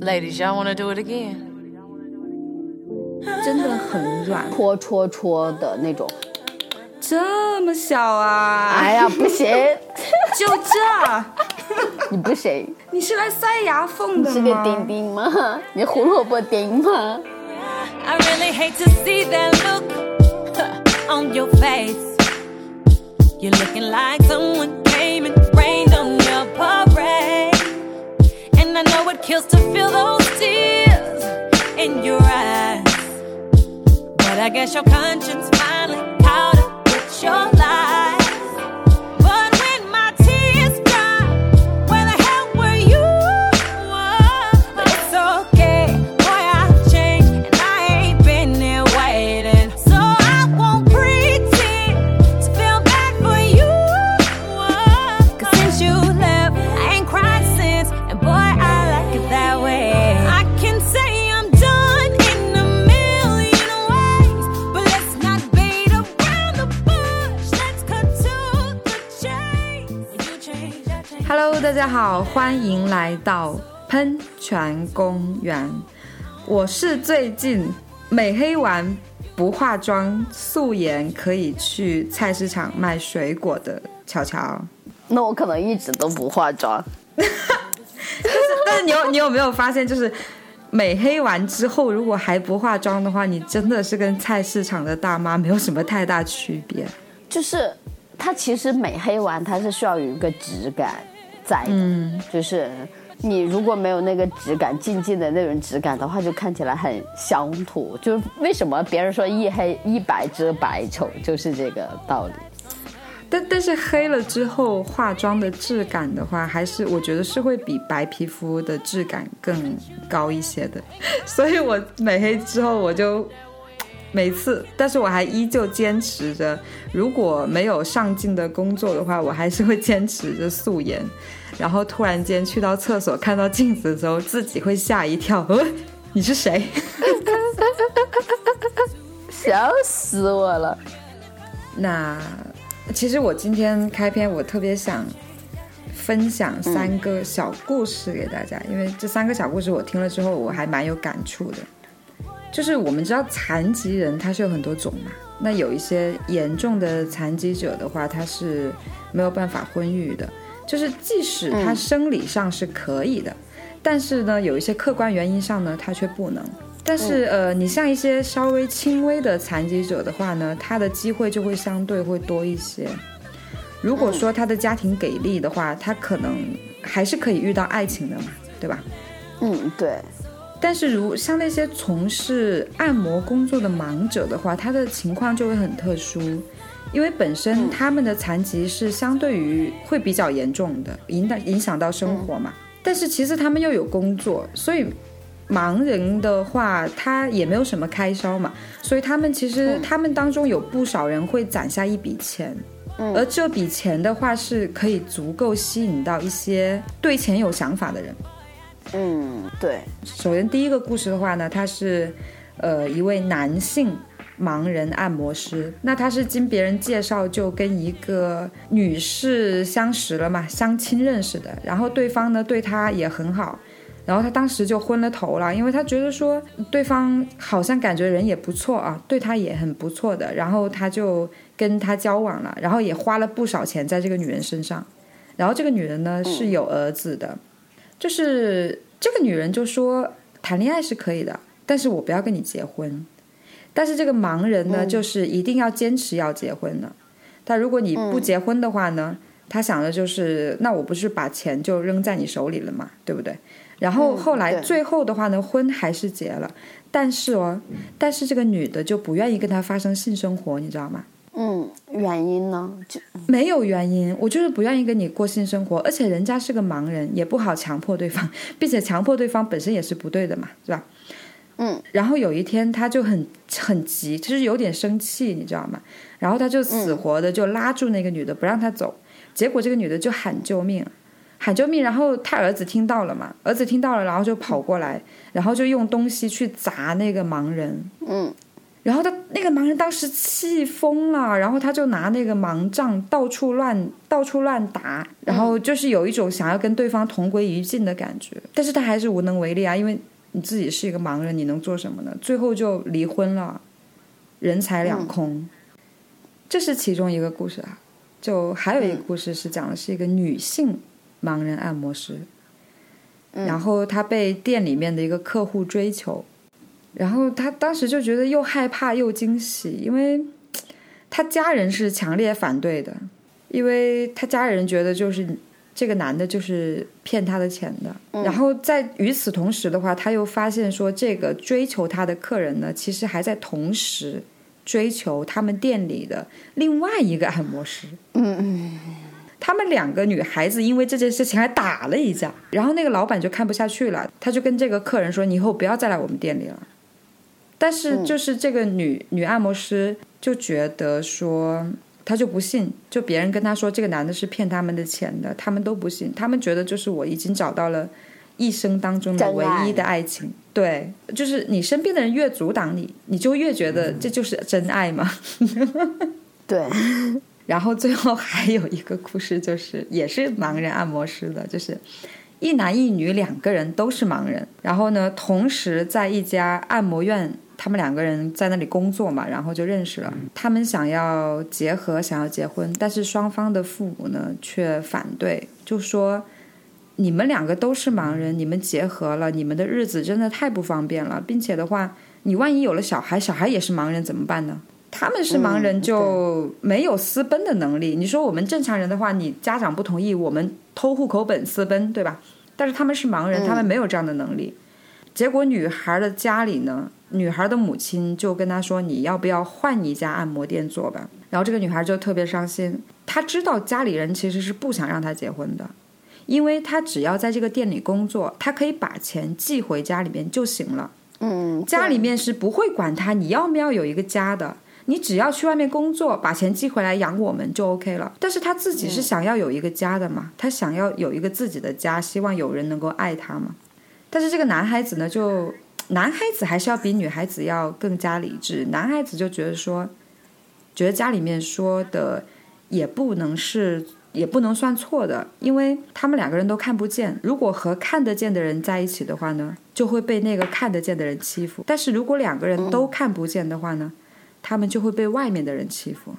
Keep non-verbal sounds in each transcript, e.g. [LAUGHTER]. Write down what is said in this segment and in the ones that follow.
Ladies, y'all wanna do it again? 真的很软，戳戳戳的那种。这么小啊！哎呀，不行，就这，你不行，你是来塞牙缝的是个吗？钉钉吗？你胡萝卜丁吗？I really hate to see that look on your face. You're looking like someone I know it kills to feel those tears in your eyes. But I guess your conscience 大家好，欢迎来到喷泉公园。我是最近美黑完不化妆素颜可以去菜市场卖水果的乔乔。那我可能一直都不化妆。但是你有你有没有发现，就是美黑完之后，如果还不化妆的话，你真的是跟菜市场的大妈没有什么太大区别。就是它其实美黑完，它是需要有一个质感在的，嗯就是你如果没有那个质感，静静的那种质感的话，就看起来很乡土。就是为什么别人说一黑一白遮百丑，就是这个道理。但但是黑了之后化妆的质感的话，还是我觉得是会比白皮肤的质感更高一些的。[LAUGHS] 所以我美黑之后，我就每次，但是我还依旧坚持着，如果没有上镜的工作的话，我还是会坚持着素颜。然后突然间去到厕所看到镜子的时候，自己会吓一跳，呃，[LAUGHS] 你是谁？笑死我了！那其实我今天开篇，我特别想分享三个小故事给大家，因为这三个小故事我听了之后，我还蛮有感触的。就是我们知道残疾人他是有很多种嘛，那有一些严重的残疾者的话，他是没有办法婚育的，就是即使他生理上是可以的，但是呢，有一些客观原因上呢，他却不能。但是呃，你像一些稍微轻微的残疾者的话呢，他的机会就会相对会多一些。如果说他的家庭给力的话，他可能还是可以遇到爱情的嘛，对吧？嗯，对，但是如像那些从事按摩工作的盲者的话，他的情况就会很特殊，因为本身他们的残疾是相对于会比较严重的，影响影响到生活嘛。但是其实他们又有工作，所以盲人的话，他也没有什么开销嘛，所以他们其实、他们当中有不少人会攒下一笔钱。而这笔钱的话，是可以足够吸引到一些对钱有想法的人。嗯，对，首先第一个故事的话呢，他是呃一位男性盲人按摩师，那他是经别人介绍就跟一个女士相识了嘛，相亲认识的，然后对方呢对他也很好。然后他当时就昏了头了，因为他觉得说对方好像感觉人也不错啊，对他也很不错的，然后他就跟他交往了，然后也花了不少钱在这个女人身上。然后这个女人呢是有儿子的，就是这个女人就说谈恋爱是可以的，但是我不要跟你结婚。但是这个盲人呢，就是一定要坚持要结婚的。但如果你不结婚的话呢，他想的就是那我不是把钱就扔在你手里了嘛，对不对？然后后来最后的话呢，婚还是结了，但是哦，但是这个女的就不愿意跟他发生性生活，你知道吗？嗯，原因呢？就没有原因，我就是不愿意跟你过性生活，而且人家是个盲人，也不好强迫对方，[LAUGHS] 并且强迫对方本身也是不对的嘛，是吧？嗯。然后有一天他就很很急，就是有点生气，你知道吗？然后他就死活的就拉住那个女的，不让她走。结果这个女的就喊救命，喊救命。然后他儿子听到了嘛，儿子听到了，然后就跑过来，然后就用东西去砸那个盲人。嗯，然后他那个盲人当时气疯了，然后他就拿那个盲杖到处乱到处乱打，然后就是有一种想要跟对方同归于尽的感觉，但是他还是无能为力啊，因为你自己是一个盲人，你能做什么呢？最后就离婚了，人财两空。这是其中一个故事啊，就还有一个故事是讲的是一个女性盲人按摩师，然后她被店里面的一个客户追求。然后他当时就觉得又害怕又惊喜，因为他家人是强烈反对的，因为他家人觉得就是这个男的就是骗他的钱的。然后在与此同时的话，他又发现说，这个追求他的客人呢，其实还在同时追求他们店里的另外一个按摩师。嗯嗯，他们两个女孩子因为这件事情还打了一架，然后那个老板就看不下去了，他就跟这个客人说：“你以后不要再来我们店里了。”但是就是这个女、女按摩师就觉得说，她就不信，就别人跟她说这个男的是骗他们的钱的，他们都不信，他们觉得就是我已经找到了一生当中的唯一的爱情。对，就是你身边的人越阻挡你，你就越觉得这就是真爱嘛。对。[LAUGHS] 然后最后还有一个故事，就是也是盲人按摩师的，就是。一男一女两个人都是盲人，然后呢，同时在一家按摩院，他们两个人在那里工作嘛，然后就认识了。他们想要结合，想要结婚，但是双方的父母呢却反对，就说你们两个都是盲人，你们结合了，你们的日子真的太不方便了，并且的话，你万一有了小孩，小孩也是盲人怎么办呢？他们是盲人就没有私奔的能力。你说我们正常人的话，你家长不同意，我们偷户口本私奔，对吧？但是他们是盲人，他们没有这样的能力。结果女孩的家里呢，女孩的母亲就跟她说：“你要不要换一家按摩店做吧？”然后这个女孩就特别伤心。她知道家里人其实是不想让她结婚的，因为她只要在这个店里工作，她可以把钱寄回家里面就行了。嗯，家里面是不会管她你要不要有一个家的。你只要去外面工作，把钱寄回来养我们就 OK 了。但是他自己是想要有一个家的嘛，他想要有一个自己的家，希望有人能够爱他嘛。但是这个男孩子呢，就男孩子还是要比女孩子要更加理智。男孩子就觉得说，觉得家里面说的也不能是，也不能算错的，因为他们两个人都看不见。如果和看得见的人在一起的话呢，就会被那个看得见的人欺负。但是如果两个人都看不见的话呢？他们就会被外面的人欺负，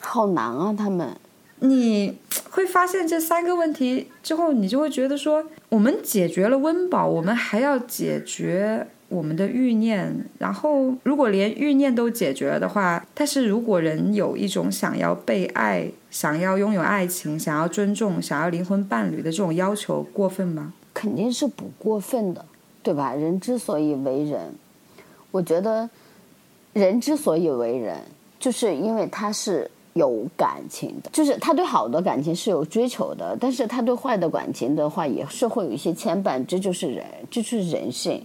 好难啊！他们，你会发现这三个问题之后，你就会觉得说，我们解决了温饱，我们还要解决我们的欲念。然后，如果连欲念都解决了的话，但是如果人有一种想要被爱、想要拥有爱情、想要尊重、想要灵魂伴侣的这种要求，过分吗？肯定是不过分的，对吧？人之所以为人，我觉得。人之所以为人，就是因为他是有感情的，就是他对好的感情是有追求的，但是他对坏的感情的话也是会有一些牵绊，这就是人，这就是人性。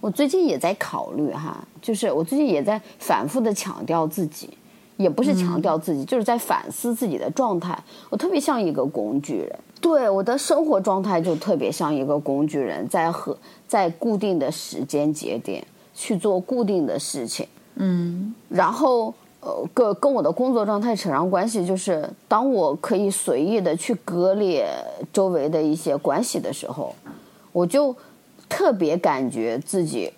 我最近也在考虑哈，就是我最近也在反复的强调自己，也不是强调自己，就是在反思自己的状态。我特别像一个工具人，对我的生活状态就特别像一个工具人，在和在固定的时间节点去做固定的事情。嗯，然后呃，跟跟我的工作状态扯上关系，就是当我可以随意的去割裂周围的一些关系的时候，我就特别感觉自己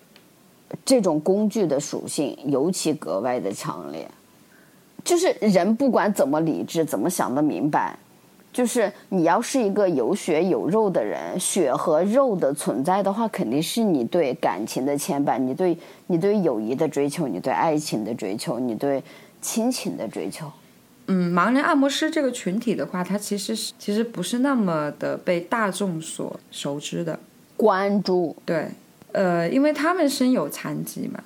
这种工具的属性尤其格外的强烈。就是人不管怎么理智，怎么想的明白。就是你要是一个有血有肉的人，血和肉的存在的话，肯定是你对感情的牵绊，你对你对友谊的追求，你对爱情的追求，你对亲情的追求。嗯，盲人按摩师这个群体的话，它其实是其实不是那么的被大众所熟知的关注。对，呃，因为他们身有残疾嘛。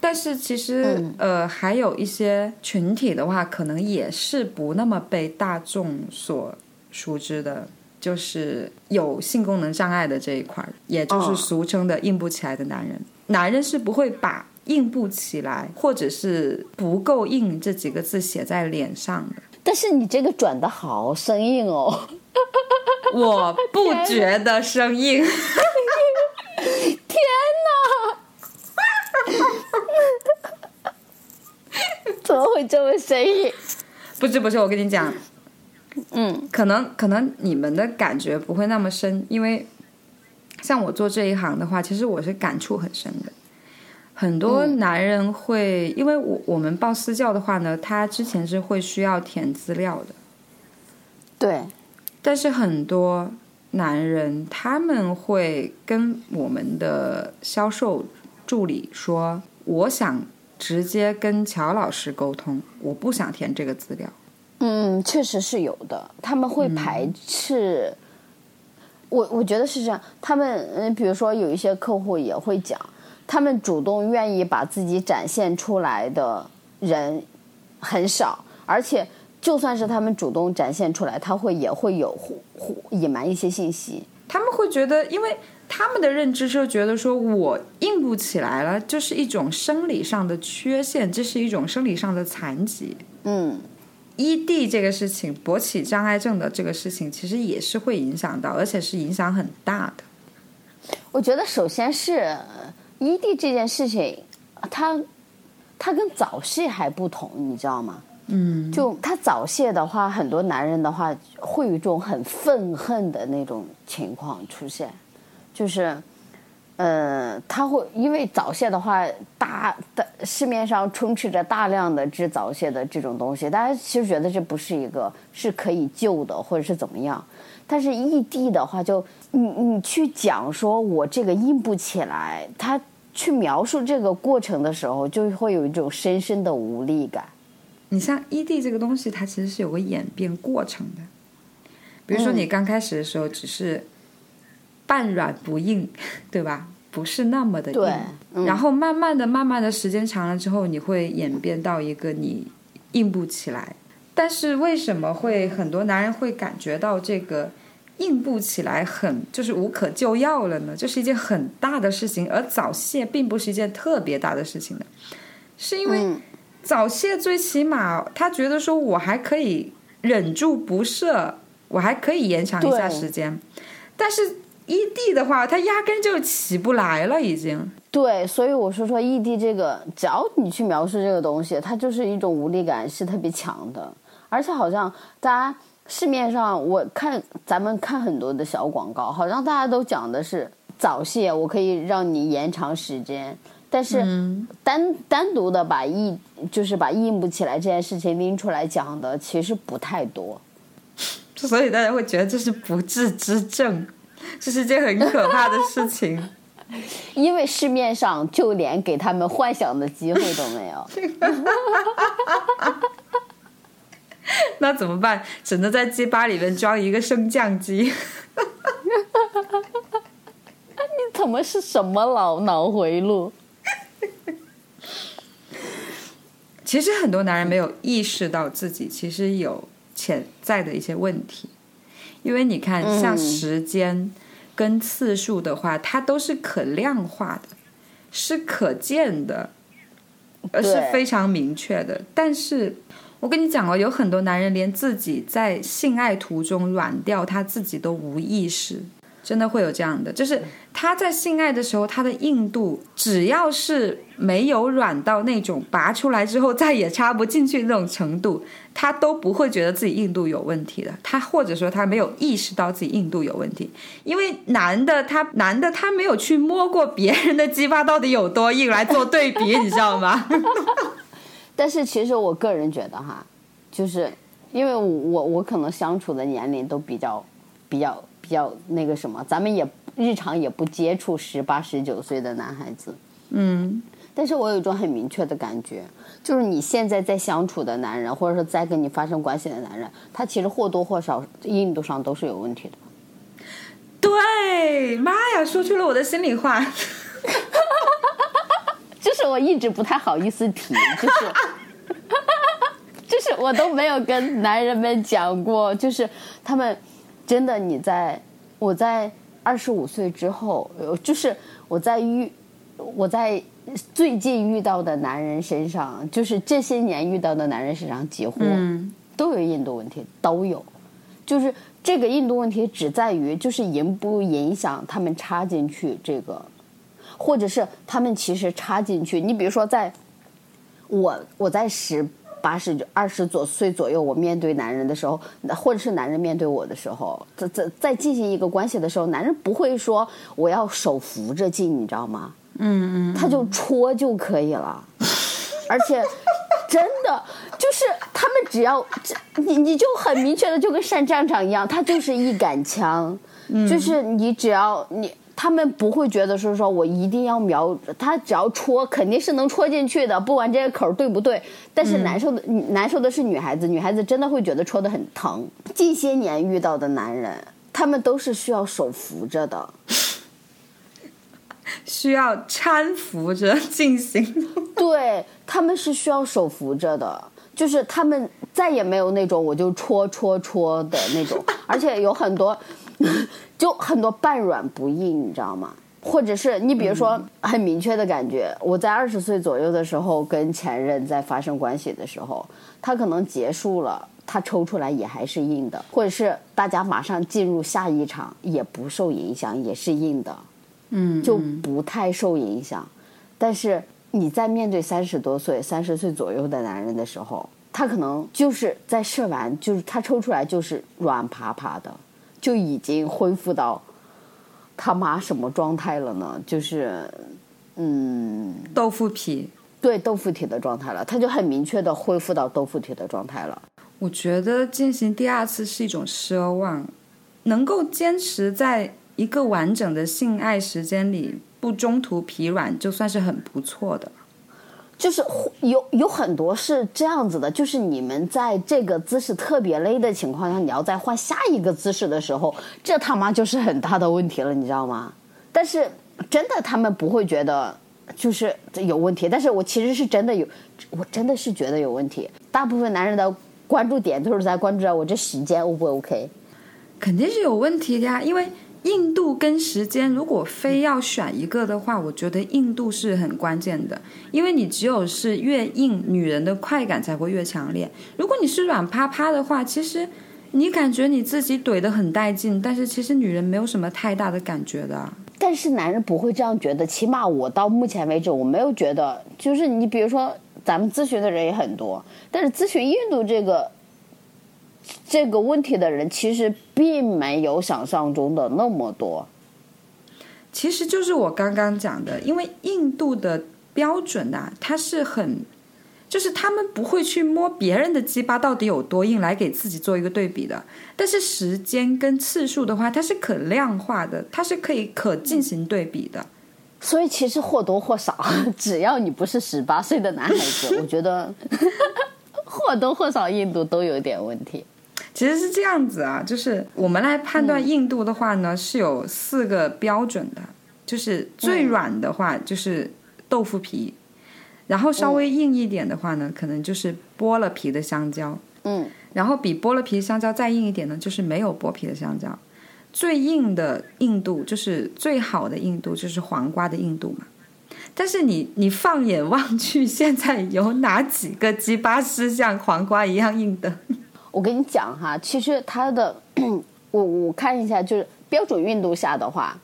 但是其实呃，还有一些群体的话，可能也是不那么被大众所。熟知的，就是有性功能障碍的这一块也就是俗称的硬不起来的男人。男人是不会把硬不起来或者是不够硬这几个字写在脸上的。但是你这个转的好生硬哦，我 [LAUGHS] 不觉得生硬。[LAUGHS] 天哪！[LAUGHS] 会这么生硬。不是不是，我跟你讲，嗯可能可能你们的感觉不会那么深，因为像我做这一行的话，其实我是感触很深的。很多男人会，因为我我们报私教的话呢，他之前是会需要填资料的，对，但是很多男人他们会跟我们的销售助理说：“我想直接跟乔老师沟通，我不想填这个资料。嗯，确实是有的，他们会排斥。我我觉得是这样，他们嗯，比如说有一些客户也会讲，他们主动愿意把自己展现出来的人很少，而且就算是他们主动展现出来，他会也会有隐瞒一些信息。他们会觉得，因为他们的认知是觉得说我硬不起来了，就是一种生理上的缺陷，这是一种生理上的残疾。嗯，ED 这个事情，勃起障碍症的这个事情，其实也是会影响到，而且是影响很大的。我觉得首先是异地这件事情，它它跟早泄还不同，你知道吗？嗯，就他早泄的话，很多男人的话会有一种很愤恨的那种情况出现，就是，呃，他会因为早泄的话，大的市面上充斥着大量的治早泄的这种东西，大家其实觉得这不是一个是可以救的，或者是怎么样。但是异地的话就，你你去讲说我这个硬不起来，他去描述这个过程的时候，就会有一种深深的无力感。你像异地这个东西，它其实是有个演变过程的。比如说，你刚开始的时候只是半软不硬，对吧？不是那么的硬。嗯然后慢慢的、慢慢的时间长了之后，你会演变到一个你硬不起来。但是为什么会很多男人会感觉到这个硬不起来很就是无可救药了呢？这是一件很大的事情，而早泄并不是一件特别大的事情的，是因为。嗯早泄最起码他觉得说我还可以忍住不射，我还可以延长一下时间，但是 ED 的话，他压根就起不来了，已经。对，所以我说说异地这个，只要你去描述这个东西，它就是一种无力感是特别强的，而且好像大家市面上我看咱们看很多的小广告，好像大家都讲的是早泄，我可以让你延长时间，但是单、单独的把硬就是把硬不起来这件事情拎出来讲的，其实不太多。[LAUGHS] 所以大家会觉得这是不治之症，这是件很可怕的事情。因为市面上就连给他们幻想的机会都没有。[LAUGHS] 那怎么办？只能在鸡巴里面装一个升降机。[LAUGHS] 你怎么是什么脑脑回路？其实很多男人没有意识到自己其实有潜在的一些问题，因为你看，像时间跟次数的话，它都是可量化的，是可见的，而是非常明确的。但是我跟你讲哦，有很多男人连自己在性爱途中软掉，他自己都无意识。真的会有这样的，就是他在性爱的时候，他的硬度只要是没有软到那种拔出来之后再也插不进去那种程度，他都不会觉得自己硬度有问题的。他或者说他没有意识到自己硬度有问题，因为男的他男的他没有去摸过别人的鸡巴到底有多硬来做对比，你知道吗？[LAUGHS] [LAUGHS] 但是其实我个人觉得哈，就是因为我我我可能相处的年龄都比较比较比较那个什么，咱们也日常也不接触十八十九岁的男孩子，嗯，但是我有一种很明确的感觉，就是你现在在相处的男人，或者说在跟你发生关系的男人，他其实或多或少硬度上都是有问题的。对，妈呀，说出了我的心里话。[LAUGHS] 就是我一直不太好意思提，就是 [LAUGHS] 就是我都没有跟男人们讲过，就是他们真的你在我在二十五岁之后，呃就是我在遇我在最近遇到的男人身上，就是这些年遇到的男人身上，几乎嗯都有印度问题，都有。就是这个印度问题只在于，就是影不影响他们插进去这个或者是他们其实插进去，你比如说在，我我在十八十二十左岁左右，我面对男人的时候，或者是男人面对我的时候，在在在进行一个关系的时候，男人不会说我要手扶着进，你知道吗？嗯嗯，他就戳就可以了，而且真的就是他们只要这你你就很明确的就跟上战场一样，他就是一杆枪，就是你只要你。他们不会觉得是说我一定要瞄他，只要戳肯定是能戳进去的，不管这个口对不对。但是难受的难受的是女孩子，女孩子真的会觉得戳的很疼。近些年遇到的男人，他们都是需要手扶着的，需要搀扶着进行。[LAUGHS] 对他们是需要手扶着的，就是他们再也没有那种我就戳戳戳的那种，而且有很多。[LAUGHS] 就很多半软不硬，你知道吗？或者是你比如说很明确的感觉，我在二十岁左右的时候跟前任在发生关系的时候，他可能结束了，他抽出来也还是硬的，或者是大家马上进入下一场也不受影响，也是硬的，嗯，就不太受影响。但是你在面对三十多岁、三十岁左右的男人的时候，他可能就是在射完，就是他抽出来就是软趴趴的。就已经恢复到他妈什么状态了呢？就是，嗯，豆腐皮，对豆腐体的状态了。他就很明确的恢复到豆腐体的状态了。我觉得进行第二次是一种奢望，能够坚持在一个完整的性爱时间里不中途疲软，就算是很不错的。就是有有很多是这样子的，就是你们在这个姿势特别累的情况下，你要再换下一个姿势的时候，这他妈就是很大的问题了，你知道吗？但是真的他们不会觉得就是有问题，但是我其实是真的有，我真的是觉得有问题。大部分男人的关注点都是在关注在我这时间 O 不 OK，肯定是有问题的呀，因为。硬度跟时间，如果非要选一个的话，我觉得硬度是很关键的，因为你只有是越硬，女人的快感才会越强烈。如果你是软趴趴的话，其实你感觉你自己怼得很带劲，但是其实女人没有什么太大的感觉的。但是男人不会这样觉得，起码我到目前为止我没有觉得，就是你比如说咱们咨询的人也很多，但是咨询硬度这个。这个问题的人其实并没有想象中的那么多。其实就是我刚刚讲的，因为印度的标准呐，它是很，就是他们不会去摸别人的鸡巴到底有多硬来给自己做一个对比的。但是时间跟次数的话，它是可量化的，它是可以可进行对比的。所以其实或多或少，[LAUGHS] 只要你不是十八岁的男孩子，我觉得 [LAUGHS] 或多或少印度都有点问题。其实是这样子啊，就是我们来判断硬度的话呢，是有四个标准的，就是最软的话就是豆腐皮，然后稍微硬一点的话呢，可能就是剥了皮的香蕉，嗯，然后比剥了皮香蕉再硬一点呢，就是没有剥皮的香蕉，最硬的硬度就是最好的硬度就是黄瓜的硬度嘛，但是你你放眼望去，现在有哪几个鸡巴是像黄瓜一样硬的？我跟你讲哈，其实它的，[CLEARS THROAT] 我我看一下，就是标准运动下的话，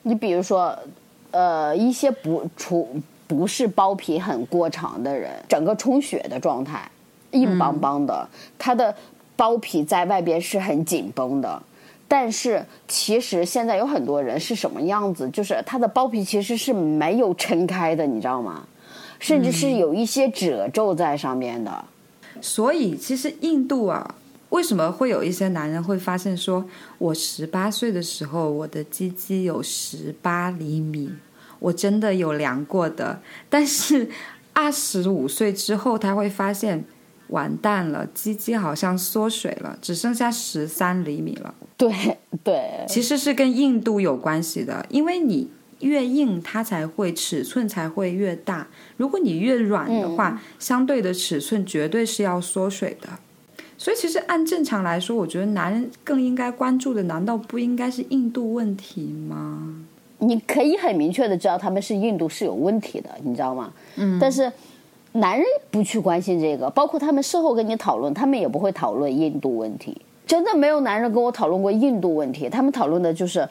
你比如说，呃，一些不除不是包皮很过长的人，整个充血的状态，硬邦邦的，它的包皮在外边是很紧绷的，但是其实现在有很多人是什么样子，就是他的包皮其实是没有撑开的，你知道吗？甚至是有一些褶皱在上面的。所以，其实印度啊，为什么会有一些男人会发现说，我十八岁的时候，我的鸡鸡有十八厘米，我真的有量过的。但是 [LAUGHS] 二十五岁之后，他会发现，完蛋了，鸡鸡好像缩水了，只剩下十三厘米了。对对，其实是跟硬度有关系的，因为你。越硬，它才会尺寸才会越大。如果你越软的话，相对的尺寸绝对是要缩水的。所以，其实按正常来说，我觉得男人更应该关注的，难道不应该是硬度问题吗？你可以很明确的知道他们是硬度是有问题的，你知道吗？嗯。但是男人不去关心这个，包括他们事后跟你讨论，他们也不会讨论硬度问题。真的没有男人跟我讨论过硬度问题，他们讨论的就是。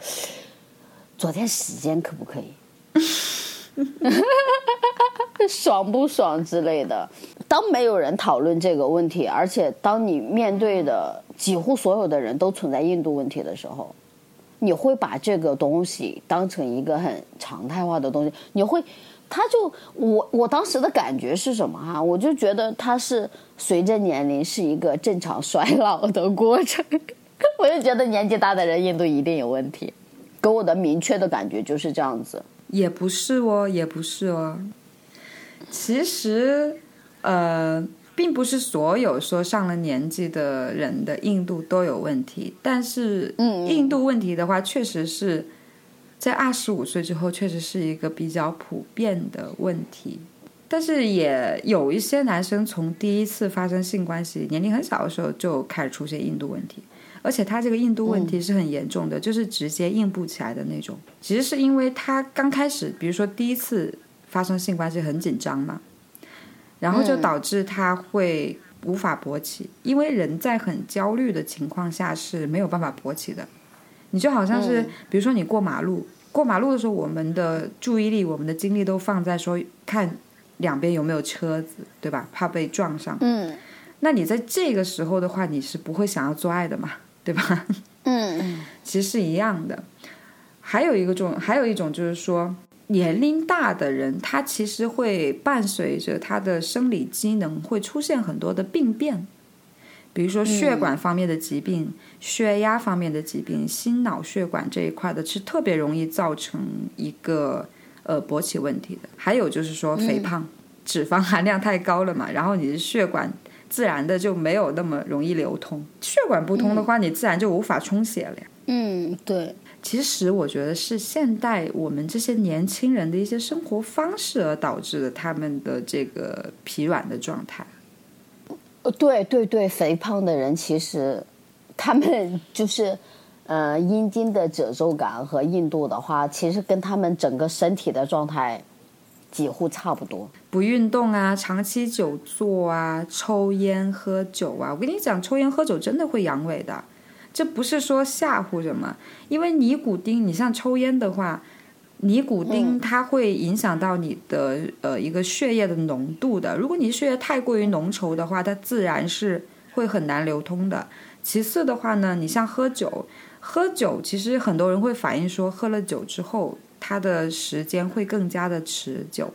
昨天时间可不可以？[LAUGHS] 爽不爽之类的？当没有人讨论这个问题，而且当你面对的几乎所有的人都存在印度问题的时候，你会把这个东西当成一个很常态化的东西，你会，他就我我当时的感觉是什么哈？我就觉得他是随着年龄是一个正常衰老的过程，[LAUGHS] 我就觉得年纪大的人印度一定有问题，给我的明确的感觉就是这样子。也不是哦，也不是哦。其实，呃，并不是所有说上了年纪的人的硬度都有问题，但是，嗯印度问题的话，确实是在二十五岁之后，确实是一个比较普遍的问题。但是也有一些男生从第一次发生性关系，年龄很小的时候就开始出现印度问题，而且他这个印度问题是很严重的，就是直接硬不起来的那种。其实是因为他刚开始，比如说第一次发生性关系很紧张嘛，然后就导致他会无法勃起，因为人在很焦虑的情况下是没有办法勃起的。你就好像是，比如说你过马路，过马路的时候，我们的注意力、我们的精力都放在说看两边有没有车子，对吧？怕被撞上。嗯那你在这个时候的话，你是不会想要做爱的嘛，对吧？嗯 [LAUGHS] 其实是一样的。还有一个种，还有一种就是说，年龄大的人，他其实会伴随着他的生理机能会出现很多的病变，比如说血管方面的疾病、血压方面的疾病、心脑血管这一块的，是特别容易造成一个呃勃起问题的。还有就是说肥胖、脂肪含量太高了嘛，然后你的血管自然的就没有那么容易流通，血管不通的话，你自然就无法充血了呀。嗯，对，其实我觉得是现代我们这些年轻人的一些生活方式而导致的他们的这个疲软的状态。呃，对对对，肥胖的人其实他们就是呃阴茎的褶皱感和硬度的话，其实跟他们整个身体的状态几乎差不多。不运动啊，长期久坐啊，抽烟喝酒啊，我跟你讲，抽烟喝酒真的会阳痿的，这不是说吓唬什么，因为尼古丁，你像抽烟的话，尼古丁它会影响到你的、呃一个血液的浓度的，如果你血液太过于浓稠的话，它自然是会很难流通的。其次的话呢，你像喝酒，喝酒其实很多人会反映说，喝了酒之后，它的时间会更加的持久。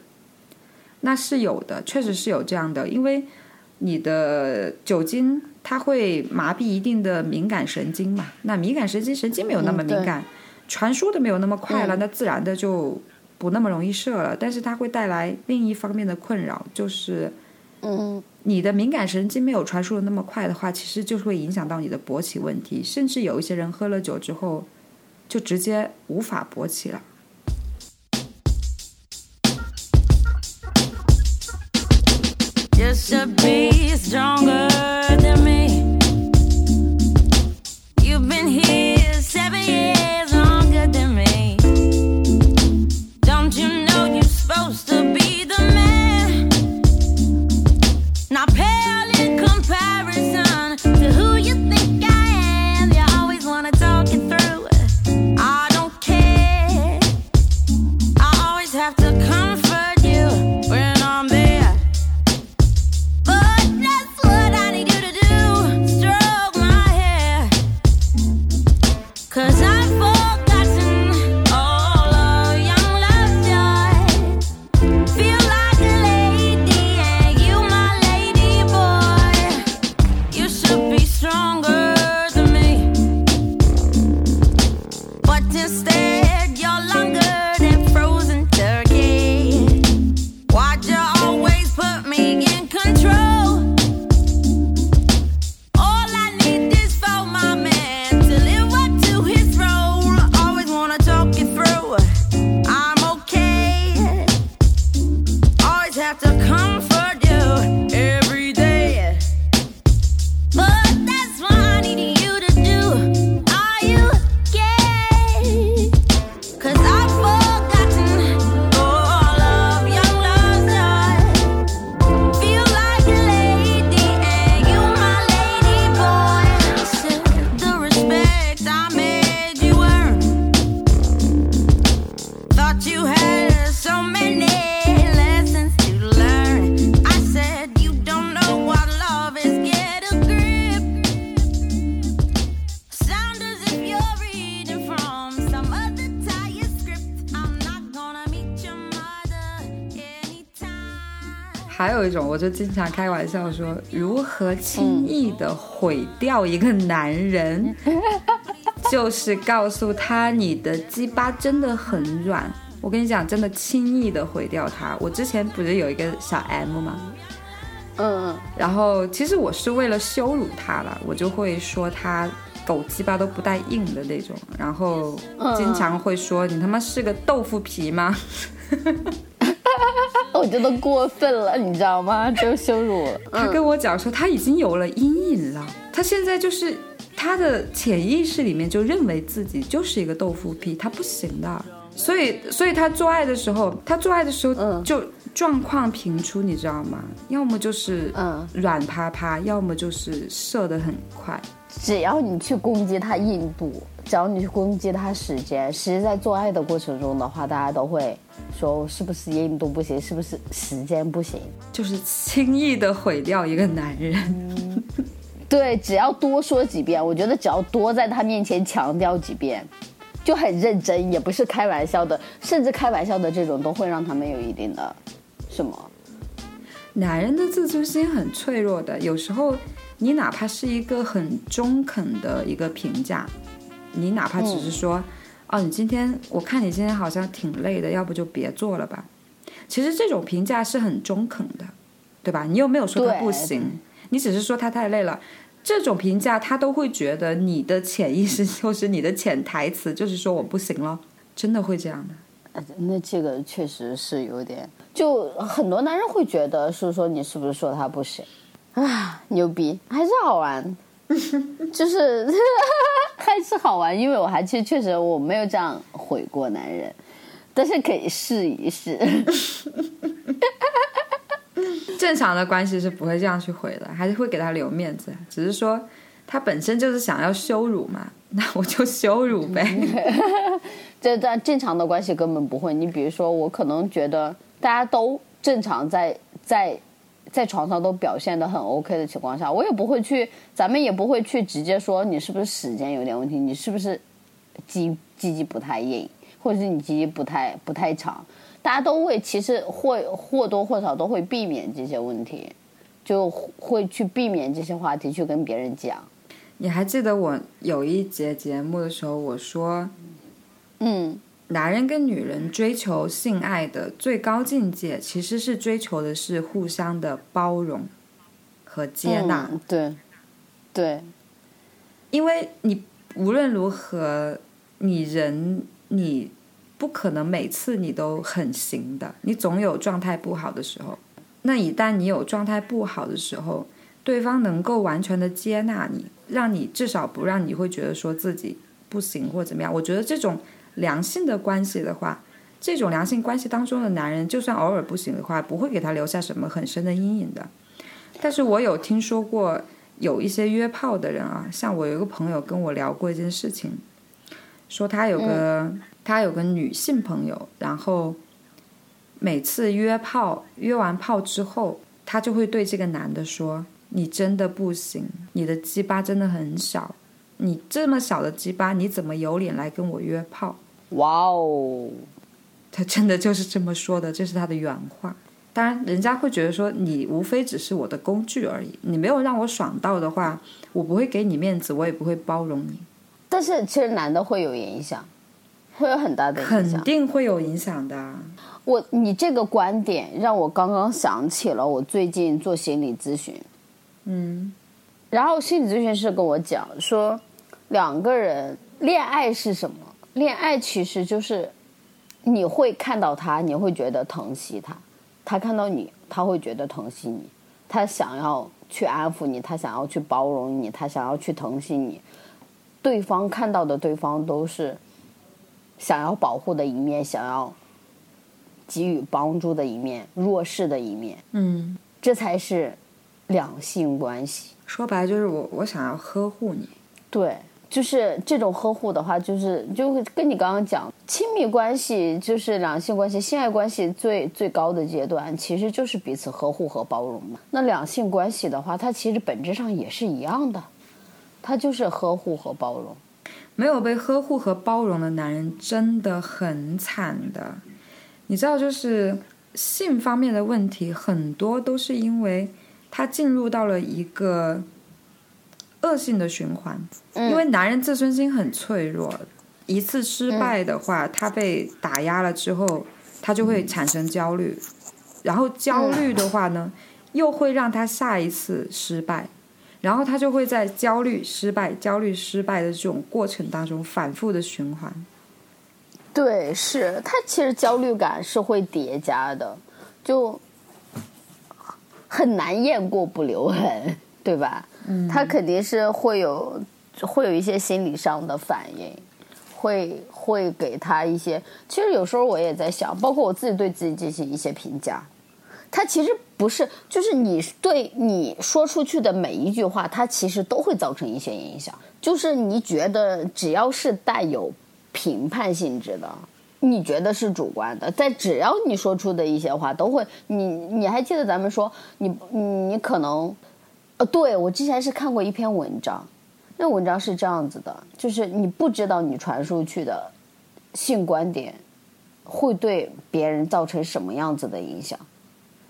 那是有的，确实是有这样的，因为你的酒精它会麻痹一定的敏感神经嘛，那敏感神经神经没有那么敏感，传输的没有那么快了，嗯那自然的就不那么容易射了。但是它会带来另一方面的困扰，就是嗯你的敏感神经没有传输的那么快的话，其实就是会影响到你的勃起问题，甚至有一些人喝了酒之后就直接无法勃起了。Just to be stronger than me. You've been here seven years 有一种，我就经常开玩笑说，如何轻易的毁掉一个男人，[LAUGHS] 就是告诉他你的鸡巴真的很软。我跟你讲，真的轻易的毁掉他。我之前不是有一个小 M 吗？嗯，然后其实我是为了羞辱他了，我就会说他狗鸡巴都不带硬的那种，然后经常会说你他妈是个豆腐皮吗？[LAUGHS] [LAUGHS] [LAUGHS] 我觉得过分了，你知道吗？[LAUGHS] 就羞辱了。他跟我讲说他已经有了阴影了，他现在就是他的潜意识里面就认为自己就是一个豆腐皮，他不行的。所以，所以他做爱的时候，他做爱的时候就状况频出，你知道吗？要么就是嗯软趴趴，要么就是射得很快。只要你去攻击他硬度，只要你去攻击他时间，其实，在做爱的过程中的话，大家都会说是不是硬度不行，是不是时间不行？就是轻易的毁掉一个男人。对，只要多说几遍，我觉得只要多在他面前强调几遍，就很认真，也不是开玩笑的，甚至开玩笑的这种都会让他们有一定的什么。男人的自尊心很脆弱的，有时候你哪怕是一个很中肯的一个评价，你哪怕只是说，哦，你今天我看你今天好像挺累的，要不就别做了吧。其实这种评价是很中肯的，对吧？你又没有说他不行，你只是说他太累了。这种评价他都会觉得你的潜意识就是你的潜台词，就是说我不行了，真的会这样的。呃那这个确实是有点，就很多男人会觉得是说你是不是说他不行啊？牛逼，还是好玩，[LAUGHS] 就是 [LAUGHS] 还是好玩，因为我还其实确实我没有这样毁过男人，但是可以试一试。[LAUGHS] 正常的关系是不会这样去毁的，还是会给他留面子。只是说他本身就是想要羞辱嘛，[LAUGHS] 那我就羞辱呗。[LAUGHS] 这在正常的关系根本不会。你比如说，我可能觉得大家都正常在在在床上都表现的很 OK 的情况下，我也不会去，咱们也不会去直接说你是不是时间有点问题，你是不是鸡鸡鸡不太硬，或者是你鸡鸡不太不太长，大家都会其实会或多或少都会避免这些问题，就会去避免这些话题去跟别人讲。你还记得我有一节节目的时候，我说嗯，男人跟女人追求性爱的最高境界，其实是追求的是互相的包容和接纳。嗯对对。因为你无论如何，你人你不可能每次你都很行的，你总有状态不好的时候。那一旦你有状态不好的时候，对方能够完全的接纳你，让你至少不让你会觉得说自己不行或怎么样。我觉得这种良性的关系的话，这种良性关系当中的男人，就算偶尔不行的话，不会给他留下什么很深的阴影的。但是我有听说过有一些约炮的人啊，像我有一个朋友跟我聊过一件事情，说他有个、他有个女性朋友，然后每次约炮约完炮之后，他就会对这个男的说：“你真的不行，你的鸡巴真的很小，你这么小的鸡巴，你怎么有脸来跟我约炮？”哇哦，他真的就是这么说的，这是他的原话。当然，人家会觉得说你无非只是我的工具而已，你没有让我爽到的话，我不会给你面子，我也不会包容你，但是其实男的会有影响，会有很大的影响肯。定会有影响的。我你这个观点让我刚刚想起了我最近做心理咨询，嗯然后心理咨询师跟我讲说，两个人恋爱是什么？恋爱其实就是你会看到他，你会觉得疼惜他；他看到你，他会觉得疼惜你。他想要去安抚你，他想要去包容你，他想要去疼惜你。对方看到的对方都是想要保护的一面，想要给予帮助的一面，弱势的一面，嗯，这才是两性关系。说白了就是我我想要呵护你，对，就是这种呵护的话，就是就会跟你刚刚讲，亲密关系就是两性关系、性爱关系最最高的阶段，其实就是彼此呵护和包容嘛。那两性关系的话，它其实本质上也是一样的，它就是呵护和包容。没有被呵护和包容的男人真的很惨的。你知道，就是性方面的问题，很多都是因为他进入到了一个恶性的循环。因为男人自尊心很脆弱，一次失败的话，他被打压了之后，他就会产生焦虑，然后焦虑的话呢，又会让他下一次失败，然后他就会在焦虑、失败、焦虑、失败的这种过程当中反复的循环。对，是他其实焦虑感是会叠加的，就很难雁过不留痕，对吧？嗯，他肯定是会有会有一些心理上的反应，会会给他一些。其实有时候我也在想，包括我自己对自己进行一些评价，他其实不是，就是你对你说出去的每一句话，它其实都会造成一些影响。就是你觉得只要是带有。评判性质的，你觉得是主观的，在只要你说出的一些话都会，你你还记得咱们说你你可能，呃，对我之前是看过一篇文章，那文章是这样子的，就是你不知道你传出去的性观点会对别人造成什么样子的影响，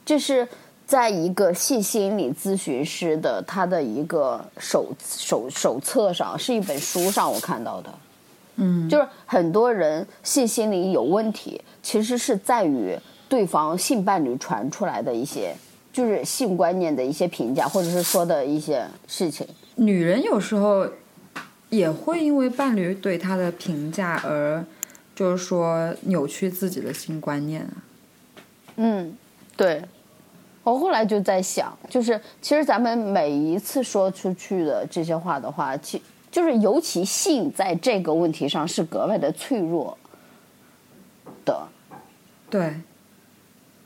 这是在一个性心理咨询师的他的一个手手手册上，是一本书上我看到的。嗯，就是很多人性心理有问题，其实是在于对方性伴侣传出来的一些，就是性观念的一些评价，或者是说的一些事情。女人有时候也会因为伴侣对她的评价而，就是说扭曲自己的性观念啊。嗯，对。我后来就在想，就是其实咱们每一次说出去的这些话的话，其。就是尤其性在这个问题上是格外的脆弱的，对，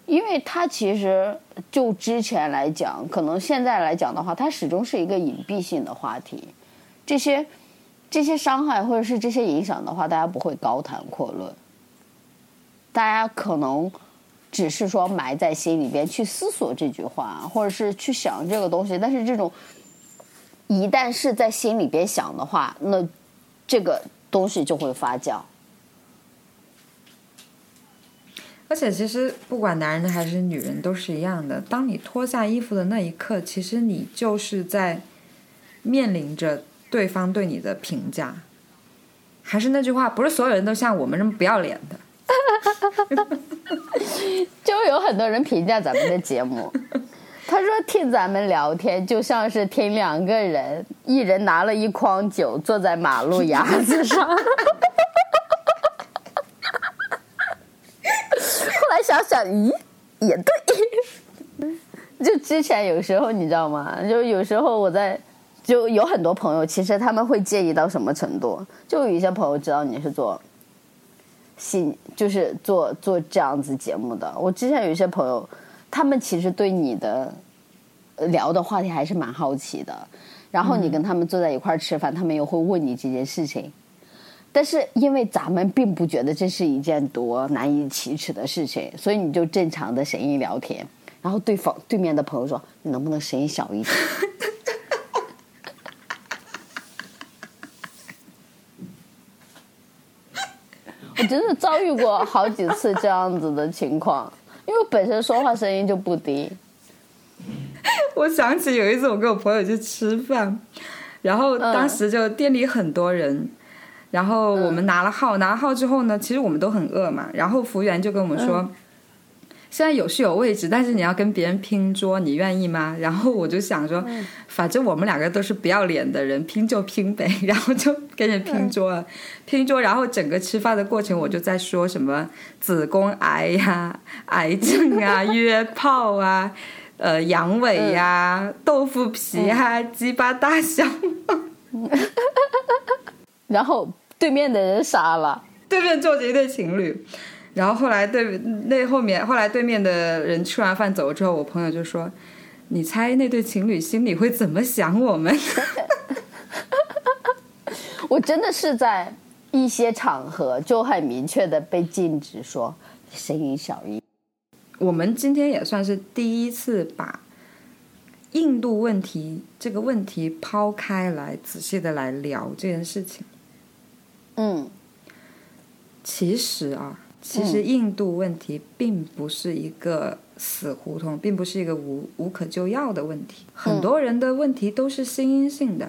因为它其实就之前来讲，可能现在来讲的话，它始终是一个隐蔽性的话题。这些这些伤害或者是这些影响的话，大家不会高谈阔论，大家可能只是说埋在心里边去思索这句话，或者是去想这个东西，但是这种。一旦是在心里边想的话，那这个东西就会发酵。而且，其实不管男人还是女人都是一样的。当你脱下衣服的那一刻，其实你就是在面临着对方对你的评价。还是那句话，不是所有人都像我们这么不要脸的。[LAUGHS] 就有很多人评价咱们的节目。[LAUGHS] 他说：“听咱们聊天，就像是听两个人，一人拿了一筐酒，坐在马路牙子上。[LAUGHS] ”后来想想，咦，也对。就之前有时候你知道吗？就有时候我在，就有很多朋友，其实他们会介意到什么程度？就有一些朋友知道你是做新，就是做做这样子节目的。我之前有一些朋友。他们其实对你的聊的话题还是蛮好奇的，然后你跟他们坐在一块儿吃饭，他们又会问你这件事情。但是因为咱们并不觉得这是一件多难以启齿的事情，所以你就正常的声音聊天。然后对方对面的朋友说：“你能不能声音小一点？” [LAUGHS] 我真的遭遇过好几次这样子的情况。因为本身说话声音就不低，[LAUGHS] 我想起有一次我跟我朋友去吃饭，然后当时就店里很多人，然后我们拿了号，拿了号之后呢，其实我们都很饿嘛，然后服务员就跟我们说。现在有是有位置，但是你要跟别人拼桌，你愿意吗？[LAUGHS] 然后我就想说，反正我们两个都是不要脸的人，拼就拼呗。然后就跟人拼桌了，拼桌。然后整个吃饭的过程，我就在说什么子宫癌呀、[LAUGHS] 癌症啊、[LAUGHS] 约炮啊、呃阳痿呀、豆腐皮啊、鸡巴大小。然后对面的人傻了，对面坐着一对情侣。然后后来对那后面后来对面的人吃完饭走了之后，我朋友就说：“你猜那对情侣心里会怎么想我们？” [LAUGHS] 我真的是在一些场合就很明确的被禁止说声音小一。我们今天也算是第一次把印度问题这个问题抛开来仔细的来聊这件事情。嗯，其实啊。其实印度问题并不是一个死胡同，并不是一个无无可救药的问题。很多人的问题都是心因性的。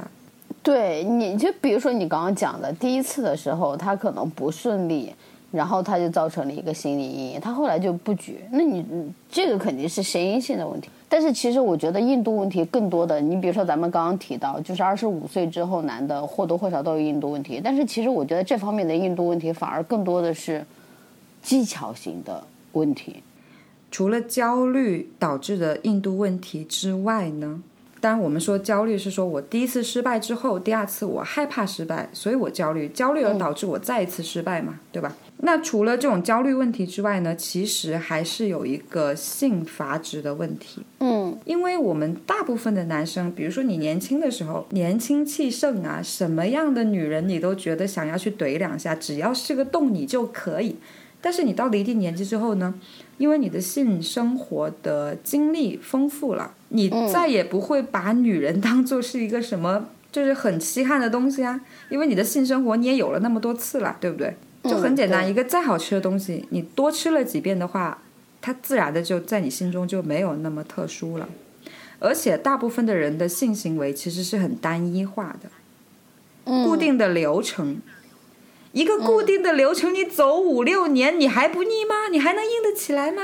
对，你就比如说你刚刚讲的，第一次的时候他可能不顺利，然后他就造成了一个心理阴影，他后来就不举。那你这个肯定是心因性的问题。但是其实我觉得印度问题更多的，你比如说咱们刚刚提到，就是二十五岁之后男的或多或少都有印度问题。但是其实我觉得这方面的印度问题反而更多的是技巧型的问题。除了焦虑导致的硬度问题之外呢？当然，我们说焦虑是说我第一次失败之后，第二次我害怕失败，所以我焦虑，焦虑而导致我再一次失败嘛，对吧？那除了这种焦虑问题之外呢，其实还是有一个性阀值的问题。嗯，因为我们大部分的男生，比如说你年轻的时候年轻气盛啊，什么样的女人你都觉得想要去怼两下，只要是个洞你就可以。但是你到了一定年纪之后呢，因为你的性生活的经历丰富了，你再也不会把女人当做是一个什么就是很稀罕的东西啊，因为你的性生活你也有了那么多次了，对不对？就很简单，对一个再好吃的东西，你多吃了几遍的话，它自然的就在你心中就没有那么特殊了。而且大部分的人的性行为其实是很单一化的，嗯固定的流程。一个固定的流程，你走五六年，你还不腻吗？你还能硬得起来吗？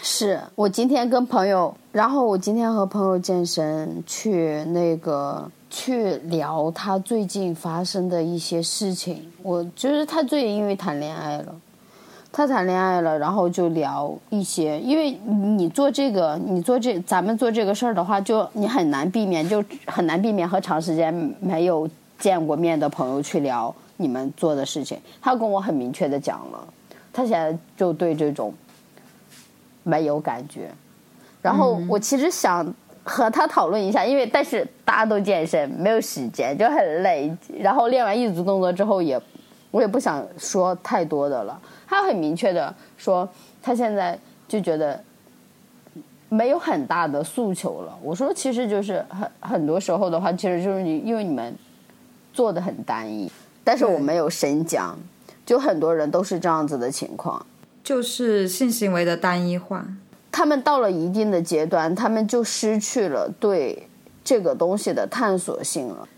是我今天跟朋友，然后我今天和朋友健身去那个去聊他最近发生的一些事情。我就是他最近因为谈恋爱了，他谈恋爱了，然后就聊一些，因为你做这个，你做这咱们做这个事儿的话，就你很难避免，就很难避免和长时间没有见过面的朋友去聊你们做的事情。他跟我很明确的讲了，他现在就对这种。没有感觉。然后我其实想和他讨论一下，因为但是大家都健身，没有时间，就很累。然后练完一组动作之后也，我也不想说太多的了。他很明确的说，他现在就觉得没有很大的诉求了。我说，其实就是很很多时候的话，其实就是你因为你们做的很单一，但是我没有深讲，就很多人都是这样子的情况。就是性行为的单一化。他们到了一定的阶段，他们就失去了对这个东西的探索性了。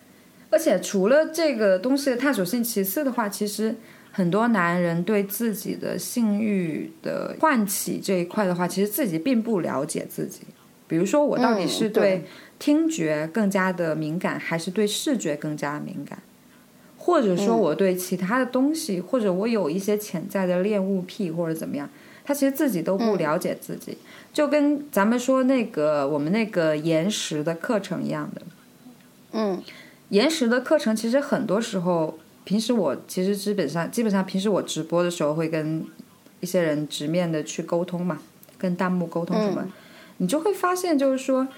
而且除了这个东西的探索性，其次的话，其实很多男人对自己的性欲的唤起这一块的话，其实自己并不了解自己。比如说，我到底是对听觉更加的敏感，还是对视觉更加敏感？或者说，我对其他的东西，或者我有一些潜在的恋物癖，或者怎么样，他其实自己都不了解自己，就跟咱们说那个我们那个延时的课程一样的。嗯。延时的课程其实很多时候，平时我其实基本上基本上平时我直播的时候会跟一些人直面的去沟通嘛，跟弹幕沟通什么，你就会发现就是说，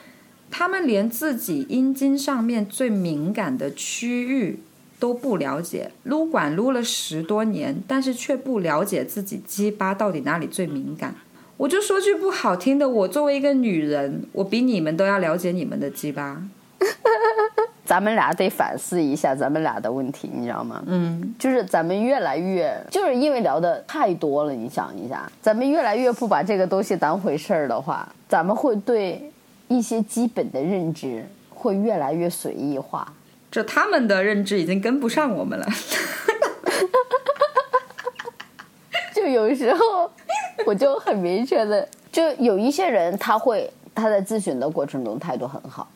他们连自己阴茎上面最敏感的区域都不了解，撸管撸了十多年，但是却不了解自己鸡巴到底哪里最敏感。我就说句不好听的，我作为一个女人，我比你们都要了解你们的鸡巴。[LAUGHS] 咱们俩得反思一下咱们俩的问题，你知道吗？嗯，就是咱们越来越，就是因为聊的太多了，你想一下，咱们越来越不把这个东西当回事儿的话，咱们会对一些基本的认知会越来越随意化。这他们的认知已经跟不上我们了。哈哈哈就有时候我就很明确的，就有一些人他会他在咨询的过程中态度很好，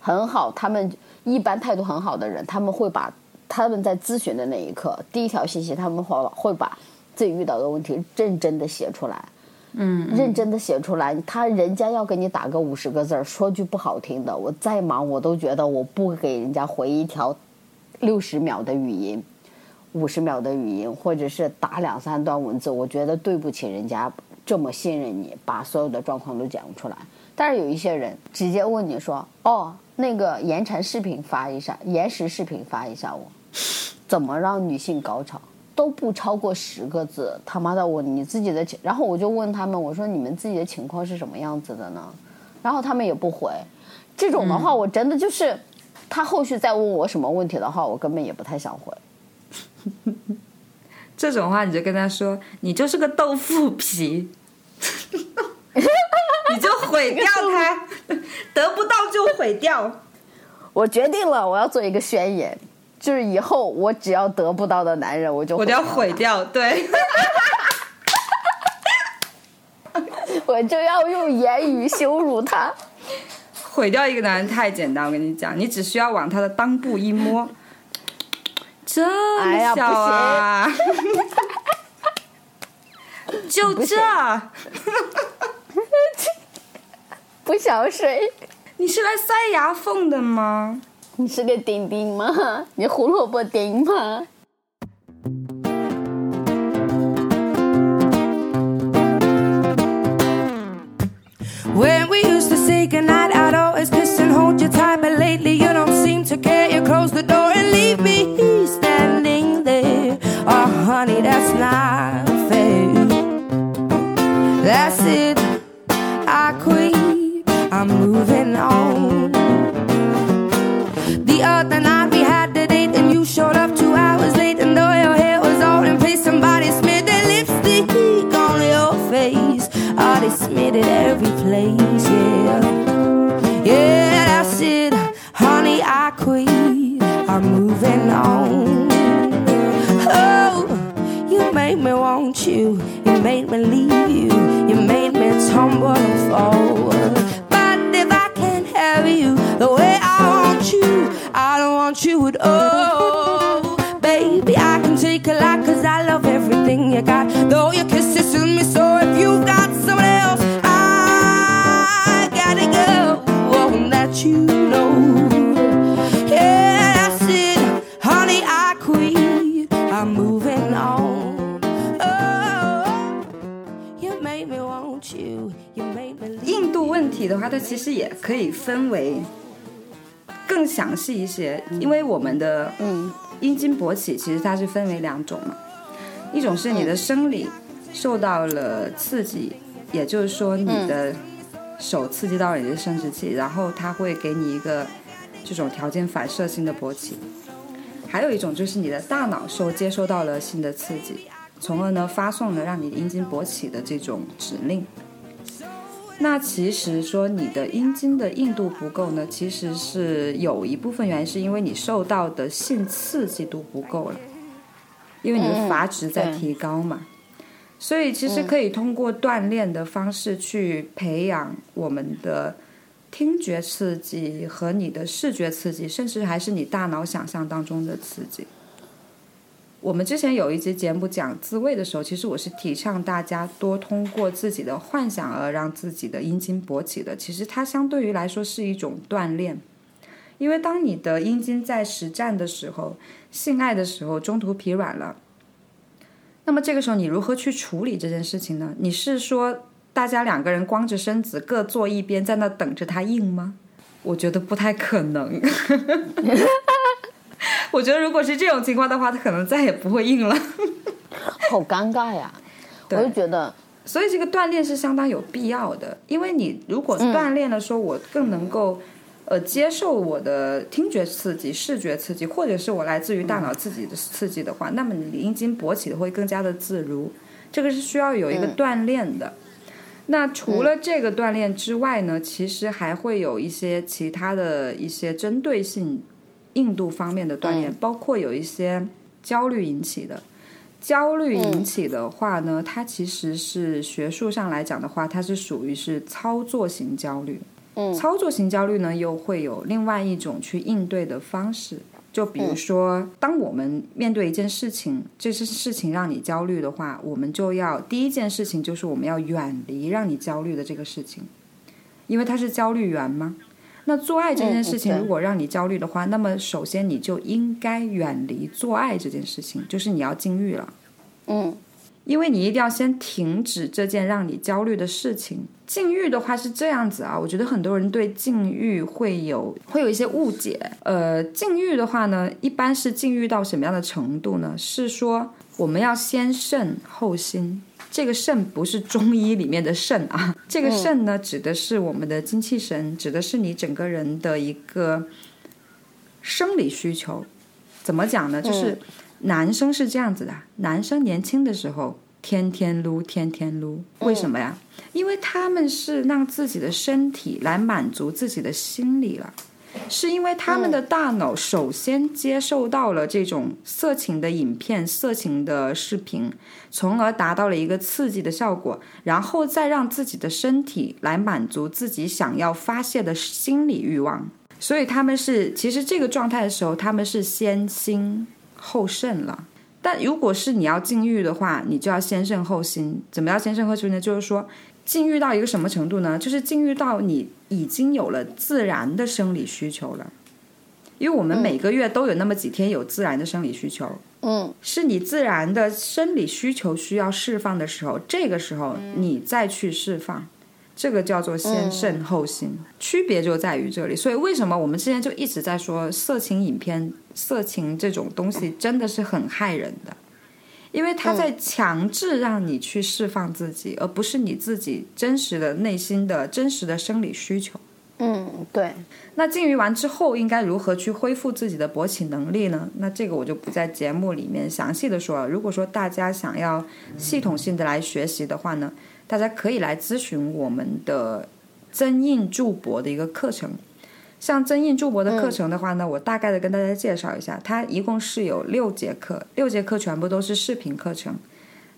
很好。他们一般态度很好的人，他们会把他们在咨询的那一刻，第一条信息他们会会把自己遇到的问题认真的写出来。嗯，认真的写出来，他人家要给你打个五十个字儿，说句不好听的，我再忙我都觉得我不给人家回一条六十秒的语音，五十秒的语音，或者是打两三段文字，我觉得对不起人家这么信任你，把所有的状况都讲出来。但是有一些人直接问你说：“哦，那个延长视频发一下，延时视频发一下我，怎么让女性高潮？”都不超过十个字，他妈的我你自己的情，然后我就问他们，我说你们自己的情况是什么样子的呢？然后他们也不回，这种的话，我真的就是，他后续再问我什么问题的话，我根本也不太想回。[LAUGHS] 这种话你就跟他说，你就是个豆腐皮，[LAUGHS] 你就毁掉他，[LAUGHS] 得不到就毁掉。我决定了，我要做一个宣言，就是以后我只要得不到的男人，我就我就要毁掉，对，[LAUGHS] 我就要用言语羞辱他。[LAUGHS] 毁掉一个男人太简单。我跟你讲，你只需要往他的裆部一摸，[LAUGHS] 这么小啊，就不这，不想睡。你是来塞牙缝的吗？你是个丁丁吗？你胡萝卜丁吗？ When we used to say goodnight, I'd always kiss and hold you tight. But lately, you don't seem to care. You close the door and leave me standing there. Oh, honey, that's not Place, yeah. Yeah, that's it, honey. I quit. I'm moving on. Oh, you made me want you. You made me leave you. You made me tumble and fall. But if I can't have you the way I want you, I don't want you at all. Baby, I can take a lot cause I love everything you got. Though your kisses 话，它其实也可以分为更详细一些，因为我们的嗯阴茎勃起其实它是分为两种嘛，一种是你的生理受到了刺激，也就是说你的手刺激到了你的生殖器，然后它会给你一个这种条件反射性的勃起。还有一种就是你的大脑受接收到了新的刺激，从而呢发送了让你阴茎勃起的这种指令。那其实说你的阴茎的硬度不够呢，其实是有一部分原因是因为你受到的性刺激度不够了，因为你的嗯阀值在提高嘛。所以其实可以通过锻炼的方式去培养我们的听觉刺激和你的视觉刺激，甚至还是你大脑想象当中的刺激。我们之前有一集节目讲自慰的时候，其实我是提倡大家多通过自己的幻想而让自己的阴茎勃起的。其实它相对于来说是一种锻炼，因为当你的阴茎在实战的时候、性爱的时候中途疲软了，那么这个时候你如何去处理这件事情呢？你是说大家两个人光着身子各坐一边，在那等着它硬吗？我觉得不太可能。[LAUGHS] [LAUGHS] 我觉得如果是这种情况的话，他可能再也不会硬了。[LAUGHS] 好尴尬呀！我就觉得，所以这个锻炼是相当有必要的，因为你如果锻炼了，说我更能够。呃，接受我的听觉刺激、视觉刺激，或者是我来自于大脑自己的刺激的话，那么你的阴茎勃起的会更加的自如。这个是需要有一个锻炼的。那除了这个锻炼之外呢，其实还会有一些其他的一些针对性硬度方面的锻炼，包括有一些焦虑引起的。焦虑引起的话呢，它其实是学术上来讲的话，它是属于是操作型焦虑。嗯操作型焦虑呢，又会有另外一种去应对的方式。就比如说，当我们面对一件事情，这些事情让你焦虑的话，我们就要第一件事情就是我们要远离让你焦虑的这个事情，因为它是焦虑源嘛。那做爱这件事情如果让你焦虑的话，那么首先你就应该远离做爱这件事情，就是你要禁欲了。嗯因为你一定要先停止这件让你焦虑的事情。禁欲的话是这样子啊，我觉得很多人对禁欲会有会有一些误解。呃，禁欲的话呢，一般是禁欲到什么样的程度呢？是说我们要先肾后心。这个肾不是中医里面的肾啊，这个肾呢，指的是我们的精气神，指的是你整个人的一个生理需求。怎么讲呢？就是男生是这样子的，男生年轻的时候天天撸，天天撸，为什么呀？因为他们是让自己的身体来满足自己的心理了。是因为他们的大脑首先接受到了这种色情的影片、色情的视频，从而达到了一个刺激的效果，然后再让自己的身体来满足自己想要发泄的心理欲望。所以他们是其实这个状态的时候，他们是先心后肾了。但如果是你要禁欲的话，你就要先肾后心。怎么样先肾后心呢？就是说。禁欲到一个什么程度呢？就是禁欲到你已经有了自然的生理需求了，因为我们每个月都有那么几天有自然的生理需求，嗯，是你自然的生理需求需要释放的时候，这个时候你再去释放，这个叫做先肾后心，区别就在于这里。所以为什么我们之前就一直在说色情影片、色情这种东西真的是很害人的。因为他在强制让你去释放自己，而不是你自己真实的内心的真实的生理需求。嗯，对。那禁欲完之后，应该如何去恢复自己的勃起能力呢？那这个我就不在节目里面详细的说了。如果说大家想要系统性的来学习的话呢，大家可以来咨询我们的增印助勃的一个课程。像增印助博的课程的话呢，我大概的跟大家介绍一下，它一共是有六节课，六节课全部都是视频课程。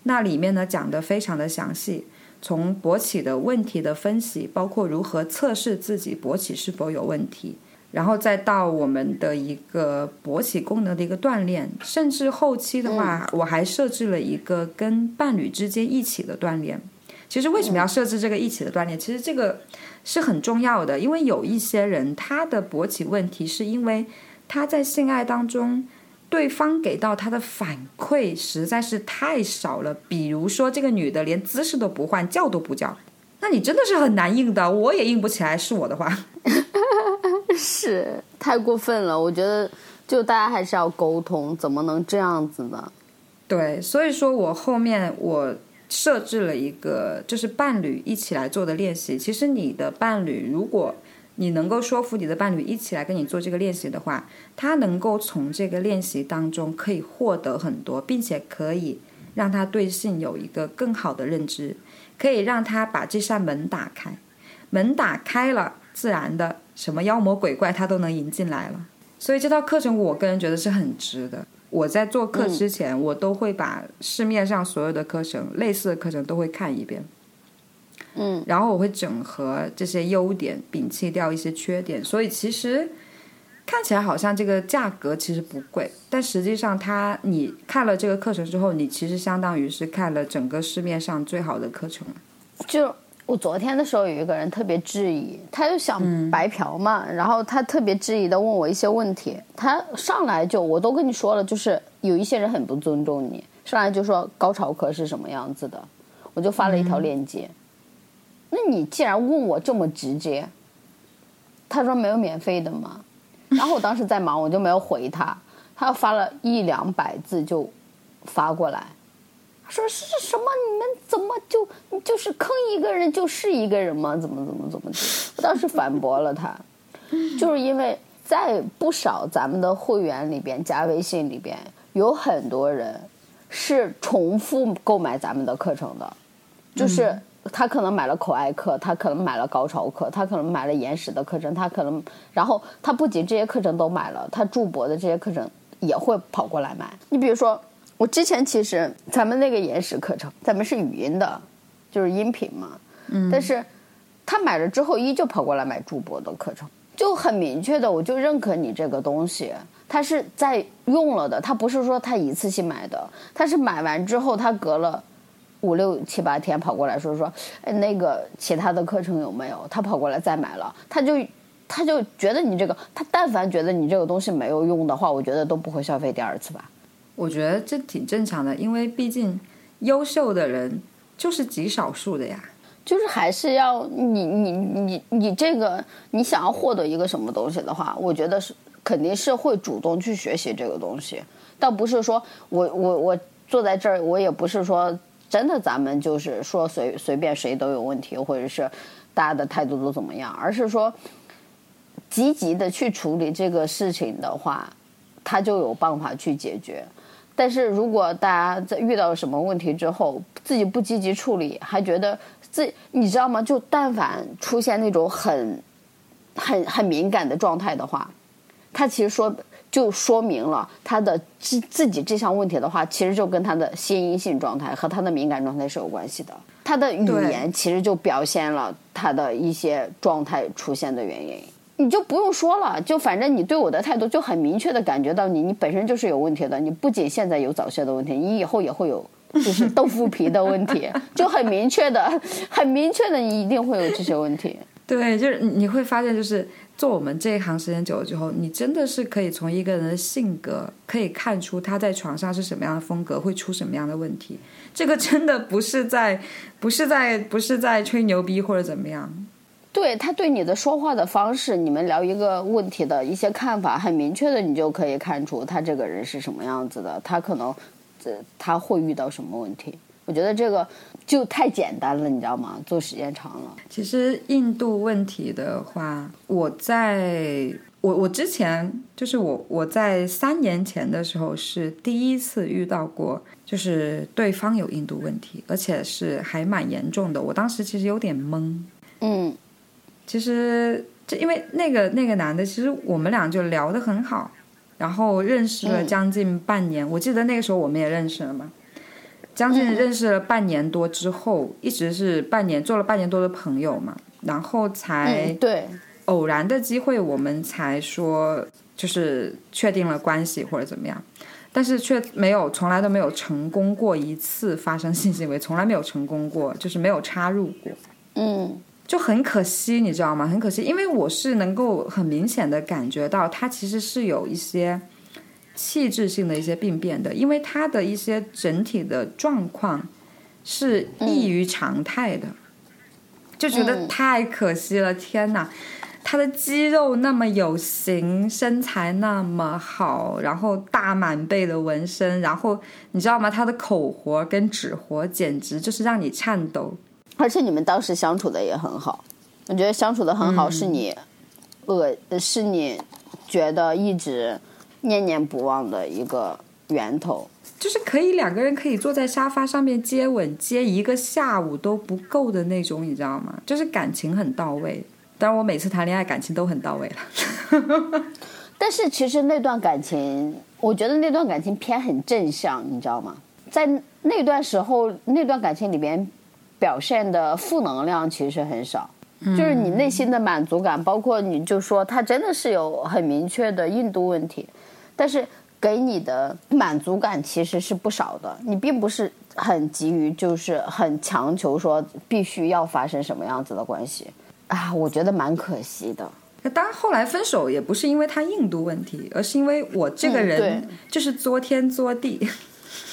那里面呢讲的非常的详细，从勃起的问题的分析，包括如何测试自己勃起是否有问题，然后再到我们的一个勃起功能的一个锻炼，甚至后期的话，我还设置了一个跟伴侣之间一起的锻炼。其实为什么要设置这个一起的锻炼？其实这个是很重要的，因为有一些人他的勃起问题是因为他在性爱当中，对方给到他的反馈实在是太少了。比如说这个女的连姿势都不换，叫都不叫，那你真的是很难硬的，我也硬不起来。是我的话，[LAUGHS] 是太过分了。我觉得就大家还是要沟通，怎么能这样子呢？对，所以说我后面我。设置了一个就是伴侣一起来做的练习。其实你的伴侣，如果你能够说服你的伴侣一起来跟你做这个练习的话，他能够从这个练习当中可以获得很多，并且可以让他对性有一个更好的认知，可以让他把这扇门打开。门打开了，自然的什么妖魔鬼怪他都能迎进来了。所以这套课程，我个人觉得是很值的。我在做课之前，我都会把市面上所有的课程、类似的课程都会看一遍，嗯，然后我会整合这些优点，摒弃掉一些缺点。所以其实看起来好像这个价格其实不贵，但实际上它你看了这个课程之后，你其实相当于是看了整个市面上最好的课程就。我昨天的时候有一个人特别质疑，他就想白嫖嘛，然后他特别质疑的问我一些问题，他上来就我都跟你说了，就是有一些人很不尊重你，上来就说高潮课是什么样子的，我就发了一条链接。那你既然问我这么直接，他说没有免费的嘛？[LAUGHS] 然后我当时在忙，我就没有回他，他发了一两百字就发过来。说是什么？你们怎么就就是坑一个人就是一个人吗？怎么怎么怎么的？我当时反驳了他，就是因为在不少咱们的会员里边加微信里边有很多人是重复购买咱们的课程的，就是他可能买了口爱课，他可能买了高潮课，他可能买了延时的课程，他可能然后他不仅这些课程都买了，他助博的这些课程也会跑过来买。你比如说。我之前其实咱们那个延时课程，咱们是语音的，就是音频嘛。嗯。但是，他买了之后，依旧跑过来买主播的课程，就很明确的，我就认可你这个东西，他是在用了的，他不是说他一次性买的，他是买完之后，他隔了五六七八天跑过来说说，哎，那个其他的课程有没有？他跑过来再买了，他就他就觉得你这个，他但凡觉得你这个东西没有用的话，我觉得都不会消费第二次吧。我觉得这挺正常的，因为毕竟优秀的人就是极少数的呀。就是还是要你你你你这个你想要获得一个什么东西的话，我觉得是肯定是会主动去学习这个东西，倒不是说我我我坐在这儿，我也不是说真的咱们就是说随随便谁都有问题，或者是大家的态度都怎么样，而是说积极的去处理这个事情的话，他就有办法去解决。但是如果大家在遇到什么问题之后，自己不积极处理，还觉得自你知道吗？就但凡出现那种很、很、很敏感的状态的话，他其实说就说明了他的自自己这项问题的话，其实就跟他的心因性状态和他的敏感状态是有关系的。他的语言其实就表现了他的一些状态出现的原因。你就不用说了，就反正你对我的态度就很明确的感觉到你，你本身就是有问题的。你不仅现在有早泄的问题，你以后也会有就是豆腐皮的问题，[LAUGHS] 就很明确的、很明确的，你一定会有这些问题。[LAUGHS] 对，就是你你会发现，就是做我们这一行时间久了之后，你真的是可以从一个人的性格可以看出他在床上是什么样的风格，会出什么样的问题。这个真的不是在，不是在，不是在吹牛逼或者怎么样。对他对你的说话的方式，你们聊一个问题的一些看法，很明确的，你就可以看出他这个人是什么样子的，他可能，这他会遇到什么问题。我觉得这个就太简单了，你知道吗？做时间长了，其实印度问题的话，我在我我之前就是我我在三年前的时候是第一次遇到过，就是对方有印度问题，而且是还蛮严重的。我当时其实有点懵。嗯其实就因为那个那个男的，其实我们俩就聊得很好，然后认识了嗯将近半年。我记得那个时候我们也认识了嘛，将近认识了半年多之后，一直是半年做了半年多的朋友嘛，然后才嗯，对，偶然的机会，我们才说就是确定了关系或者怎么样，但是却没有从来都没有成功过一次发生性行为，从来没有成功过，就是没有插入过。嗯就很可惜，你知道吗？很可惜，因为我是能够很明显的感觉到他其实是有一些气质性的一些病变的，因为他的一些整体的状况是异于常态的，就觉得太可惜了。天哪！他的肌肉那么有型，身材那么好，然后大满背的纹身，然后你知道吗？他的口活跟指活简直就是让你颤抖。而且你们当时相处的也很好，我觉得相处的很好，是你恶、是你觉得一直念念不忘的一个源头。就是可以两个人可以坐在沙发上面接吻，接一个下午都不够的那种，你知道吗？就是感情很到位。当然，我每次谈恋爱感情都很到位了。[LAUGHS] 但是其实那段感情，我觉得那段感情偏很正向，你知道吗？在那段时候，那段感情里边表现的负能量其实很少，就是你内心的满足感，包括你就说他真的是有很明确的印度问题，但是给你的满足感其实是不少的，你并不是很急于就是很强求说必须要发生什么样子的关系。啊，我觉得蛮可惜的。当然，后来分手也不是因为他印度问题，而是因为我这个嗯人就是作天作地，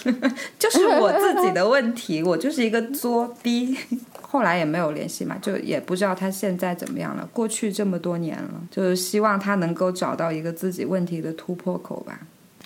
[LAUGHS] 就是我自己的问题，我就是一个作逼。[LAUGHS] 后来也没有联系嘛，就也不知道他现在怎么样了。过去这么多年了，就是希望他能够找到一个自己问题的突破口吧。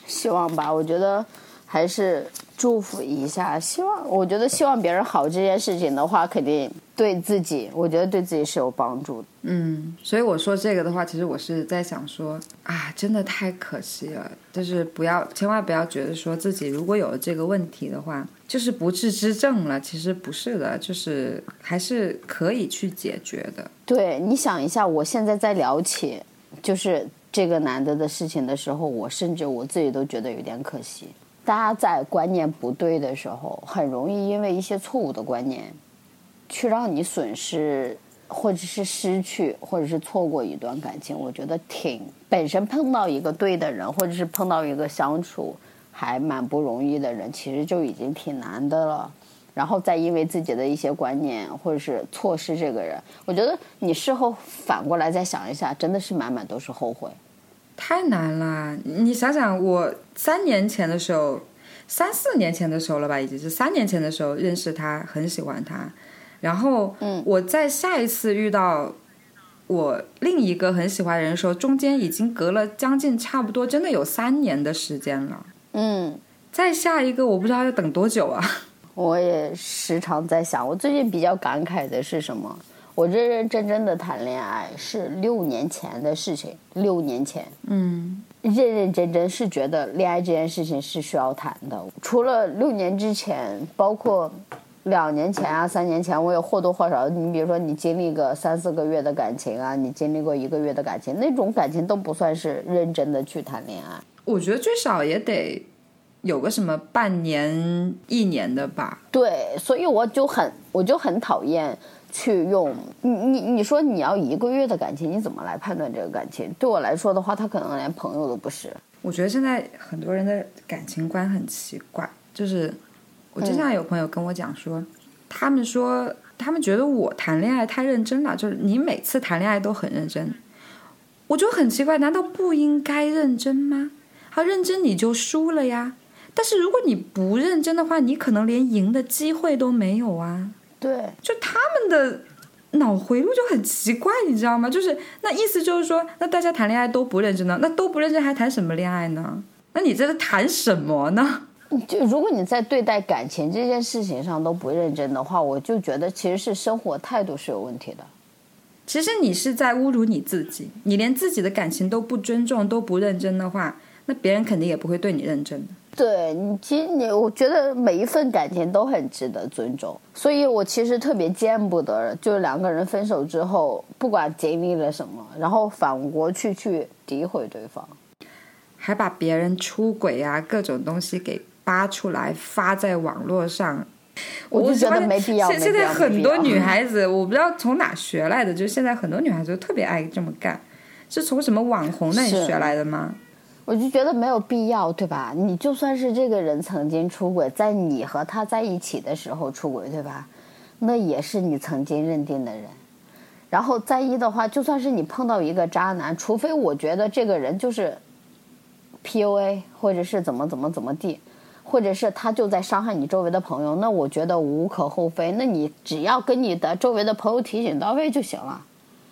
希望吧，我觉得还是祝福一下。希望，我觉得希望别人好这件事情的话，肯定对自己，我觉得对自己是有帮助的。嗯，所以我说这个的话，其实我是在想说啊，真的太可惜了，就是不要，千万不要觉得说自己如果有了这个问题的话，就是不治之症了。其实不是的，就是还是可以去解决的。对，你想一下，我现在在聊起就是这个男的的事情的时候，我甚至我自己都觉得有点可惜。大家在观念不对的时候，很容易因为一些错误的观念，去让你损失，或者是失去，或者是错过一段感情。我觉得挺本身碰到一个对的人，或者是碰到一个相处还蛮不容易的人，其实就已经挺难的了。然后再因为自己的一些观念或者是错失这个人，我觉得你事后反过来再想一下，真的是满满都是后悔。太难了，你想想，我三年前的时候，三四年前的时候了吧，已经是三年前的时候认识他，很喜欢他，然后，嗯我在下一次遇到我另一个很喜欢的人的时候，中间已经隔了将近差不多真的有三年的时间了。嗯，再下一个，我不知道要等多久啊！[LAUGHS] 我也时常在想，我最近比较感慨的是什么？我认认真真的谈恋爱是六年前的事情，六年前，嗯，认认真真是觉得恋爱这件事情是需要谈的。除了六年之前，包括两年前啊、三年前，我也或多或少，你比如说你经历个三四个月的感情啊，你经历过一个月的感情，那种感情都不算是认真的去谈恋爱。我觉得最少也得有个什么半年、一年的吧。对，所以我就很我就很讨厌去用你你你说你要一个月的感情，你怎么来判断这个感情？对我来说的话，他可能连朋友都不是。我觉得现在很多人的感情观很奇怪，就是我经常有朋友跟我讲说，他们说他们觉得我谈恋爱太认真了，就是你每次谈恋爱都很认真，我就很奇怪，难道不应该认真吗？好认真你就输了呀。但是如果你不认真的话，你可能连赢的机会都没有啊。对，就他们的脑回路就很奇怪，你知道吗？就是那意思就是说，那大家谈恋爱都不认真呢，那都不认真还谈什么恋爱呢？那你这是谈什么呢？就如果你在对待感情这件事情上都不认真的话，我就觉得其实是生活态度是有问题的。其实你是在侮辱你自己，你连自己的感情都不尊重、都不认真的话，那别人肯定也不会对你认真的。对你，其实你，我觉得每一份感情都很值得尊重，所以我其实特别见不得，就是两个人分手之后，不管经历了什么，然后反过去去诋毁对方，还把别人出轨啊各种东西给扒出来发在网络上，我就觉得没必要。现现在很多女，[LAUGHS] 孩子，我不知道从哪学来的，就现在很多女孩子都特别爱这么干，是从什么网红那里学来的吗？我就觉得没有必要，对吧？你就算是这个人曾经出轨，在你和他在一起的时候出轨，对吧？那也是你曾经认定的人。然后再一的话，就算是你碰到一个渣男，除非我觉得这个人就是 PUA，或者是怎么怎么怎么地，或者是他就在伤害你周围的朋友，那我觉得无可厚非。那你只要跟你的周围的朋友提醒到位就行了。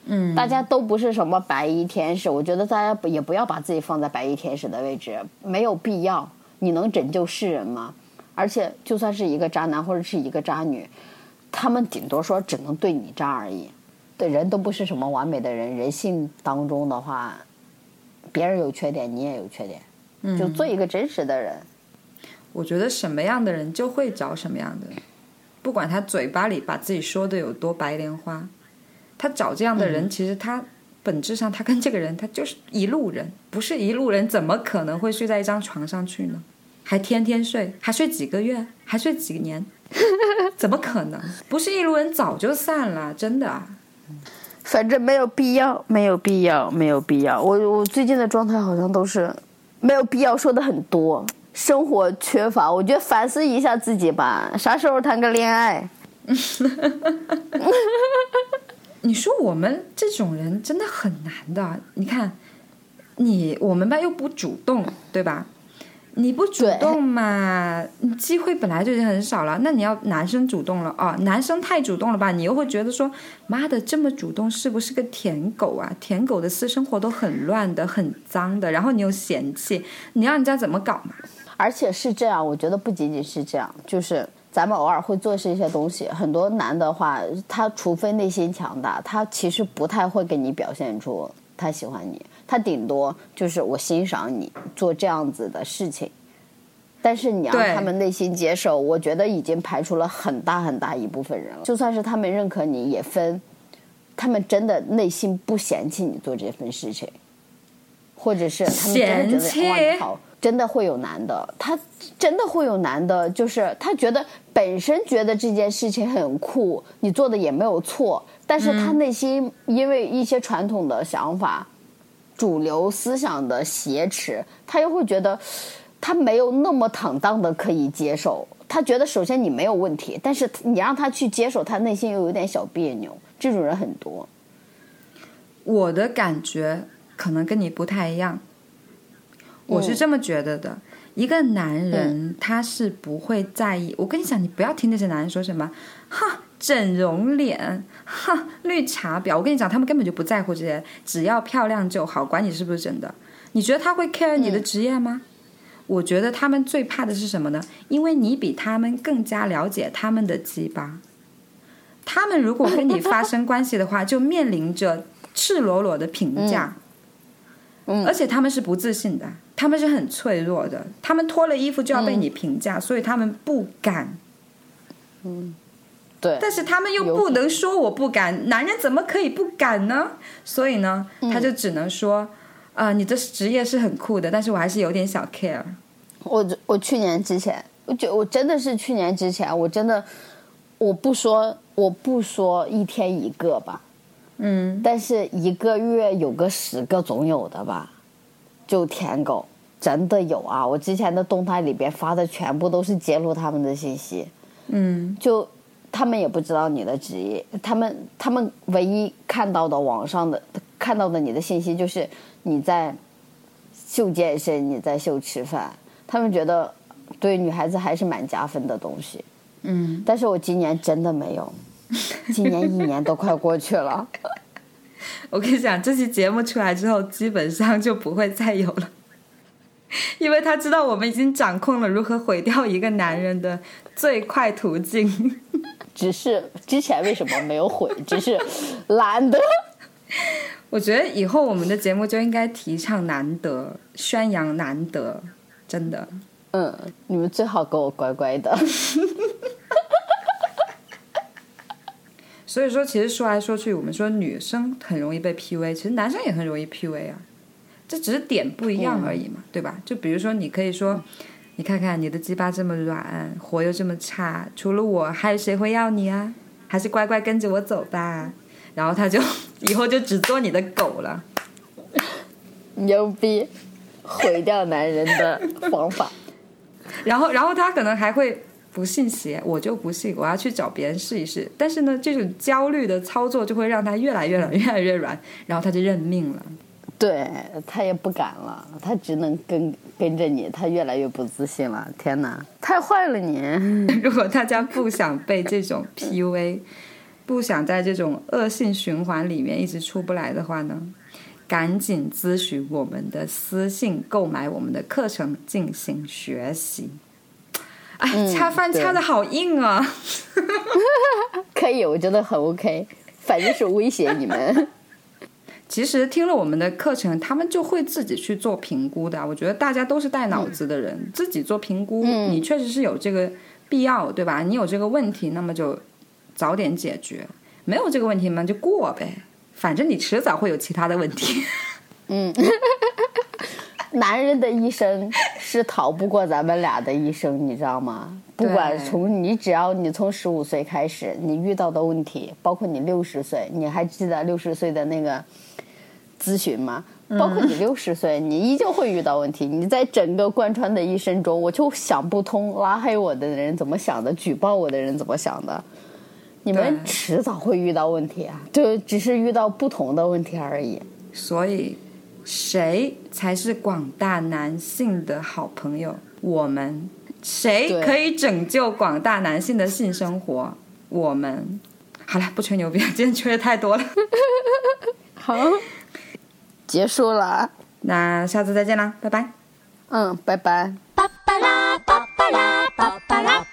嗯，大家都不是什么白衣天使，我觉得大家不也不要把自己放在白衣天使的位置，没有必要。你能拯救世人吗？而且就算是一个渣男或者是一个渣女，他们顶多说只能对你渣而已。对人都不是什么完美的人，人性当中的话，别人有缺点，你也有缺点，嗯就做一个真实的人。我觉得什么样的人就会找什么样的人，不管他嘴巴里把自己说的有多白莲花，他找这样的人，其实他本质上他跟这个人他就是一路人，不是一路人怎么可能会睡在一张床上去呢？还天天睡，还睡几个月，还睡几年，[LAUGHS] 怎么可能？不是一路人早就散了，真的啊。反正没有必要，没有必要，没有必要。我我最近的状态好像都是没有必要说的很多，生活缺乏，我觉得反思一下自己吧，啥时候谈个恋爱？[LAUGHS] 你说我们这种人真的很难的。你看，你我们班又不主动，对吧？你不主动嘛，机会本来就已经很少了。那你要男生主动了哦，男生太主动了吧？你又会觉得说，妈的，这么主动是不是个舔狗啊？舔狗的私生活都很乱的、很脏的，然后你又嫌弃，你让人家怎么搞嘛？而且是这样，我觉得不仅仅是这样，就是咱们偶尔会做这些东西。很多男的话，他除非内心强大，他其实不太会给你表现出他喜欢你，他顶多就是我欣赏你做这样子的事情。但是你让他们内心接受，我觉得已经排除了很大很大一部分人了。就算是他们认可你，也分他们真的内心不嫌弃你做这份事情，或者是他们真的觉得哇你好，真的会有男的，他真的会有男的，就是他觉得本身觉得这件事情很酷，你做的也没有错，但是他内心因为一些传统的想法、主流思想的挟持，他又会觉得他没有那么坦荡的可以接受。他觉得首先你没有问题，但是你让他去接受，他内心又有点小别扭。这种人很多。我的感觉可能跟你不太一样，我是这么觉得的。一个男人他是不会在意。我跟你讲，你不要听那些男人说什么，哈，整容脸，哈，绿茶婊。我跟你讲，他们根本就不在乎这些，只要漂亮就好，管你是不是真的。你觉得他会 care 你的职业吗？我觉得他们最怕的是什么呢？因为你比他们更加了解他们的鸡巴。他们如果跟你发生关系的话，[LAUGHS] 就面临着赤裸裸的评价。嗯而且他们是不自信的，他们是很脆弱的，他们脱了衣服就要被你评价，所以他们不敢。嗯对，但是他们又不能说我不敢，男人怎么可以不敢呢？所以呢，嗯他就只能说，啊、你的职业是很酷的，但是我还是有点小 care。我我去年之前，我觉我真的是去年之前，我真的我不说我不说一天一个吧，嗯，但是一个月有个十个总有的吧，就舔狗真的有啊！我之前的动态里边发的全部都是揭露他们的信息，嗯，就他们也不知道你的职业，他们他们唯一看到的网上的看到的你的信息就是你在秀健身，你在秀吃饭，他们觉得对女孩子还是蛮加分的东西。嗯，但是我今年真的没有，今年一年都快过去了。[LAUGHS] 我跟你讲，这期节目出来之后，基本上就不会再有了，[LAUGHS] 因为他知道我们已经掌控了如何毁掉一个男人的最快途径。[LAUGHS] 只是之前为什么没有毁？只是懒得。[LAUGHS] 我觉得以后我们的节目就应该提倡难得，宣扬难得，真的。嗯，你们最好给我乖乖的。所以说，其实说来说去，我们说女生很容易被 PUA，其实男生也很容易 PUA 啊，这只是点不一样而已嘛，对吧？就比如说，你可以说，你看看你的鸡巴这么软，活又这么差，除了我还有谁会要你啊？还是乖乖跟着我走吧。然后他就以后就只做你的狗了。[LAUGHS] 牛逼，毁掉男人的方法。[LAUGHS] 然后，然后他可能还会不信邪，我就不信，我要去找别人试一试。但是呢，这种焦虑的操作就会让他越来越软，越来越软，然后他就认命了。对他也不敢了，他只能跟跟着你，他越来越不自信了。天哪，太坏了你！[LAUGHS] 如果大家不想被这种 PUA，不想在这种恶性循环里面一直出不来的话呢，赶紧咨询我们的私信，购买我们的课程进行学习。哎，嗯恰饭对掐的好硬啊！[LAUGHS] 可以，我觉得很 OK，反正是威胁你们。[LAUGHS] 其实听了我们的课程，他们就会自己去做评估的。我觉得大家都是带脑子的人，自己做评估，嗯你确实是有这个必要，对吧？你有这个问题，那么就早点解决；没有这个问题嘛，就过呗。反正你迟早会有其他的问题。[LAUGHS] 男人的一生是逃不过咱们俩的一生，你知道吗？不管从你，只要你从十五岁开始，你遇到的问题，包括你六十岁，你还记得六十岁的那个咨询吗？包括你六十岁，你依旧会遇到问题。你在整个贯穿的一生中，我就想不通，拉黑我的人怎么想的，举报我的人怎么想的。你们迟早会遇到问题啊，就只是遇到不同的问题而已。所以，谁才是广大男性的好朋友？我们。谁可以拯救广大男性的性生活？我们。好了，不吹牛逼了，今天吹的太多了。[LAUGHS] 好，结束了。那下次再见啦，拜拜。嗯，拜拜。巴巴拉巴巴拉巴巴拉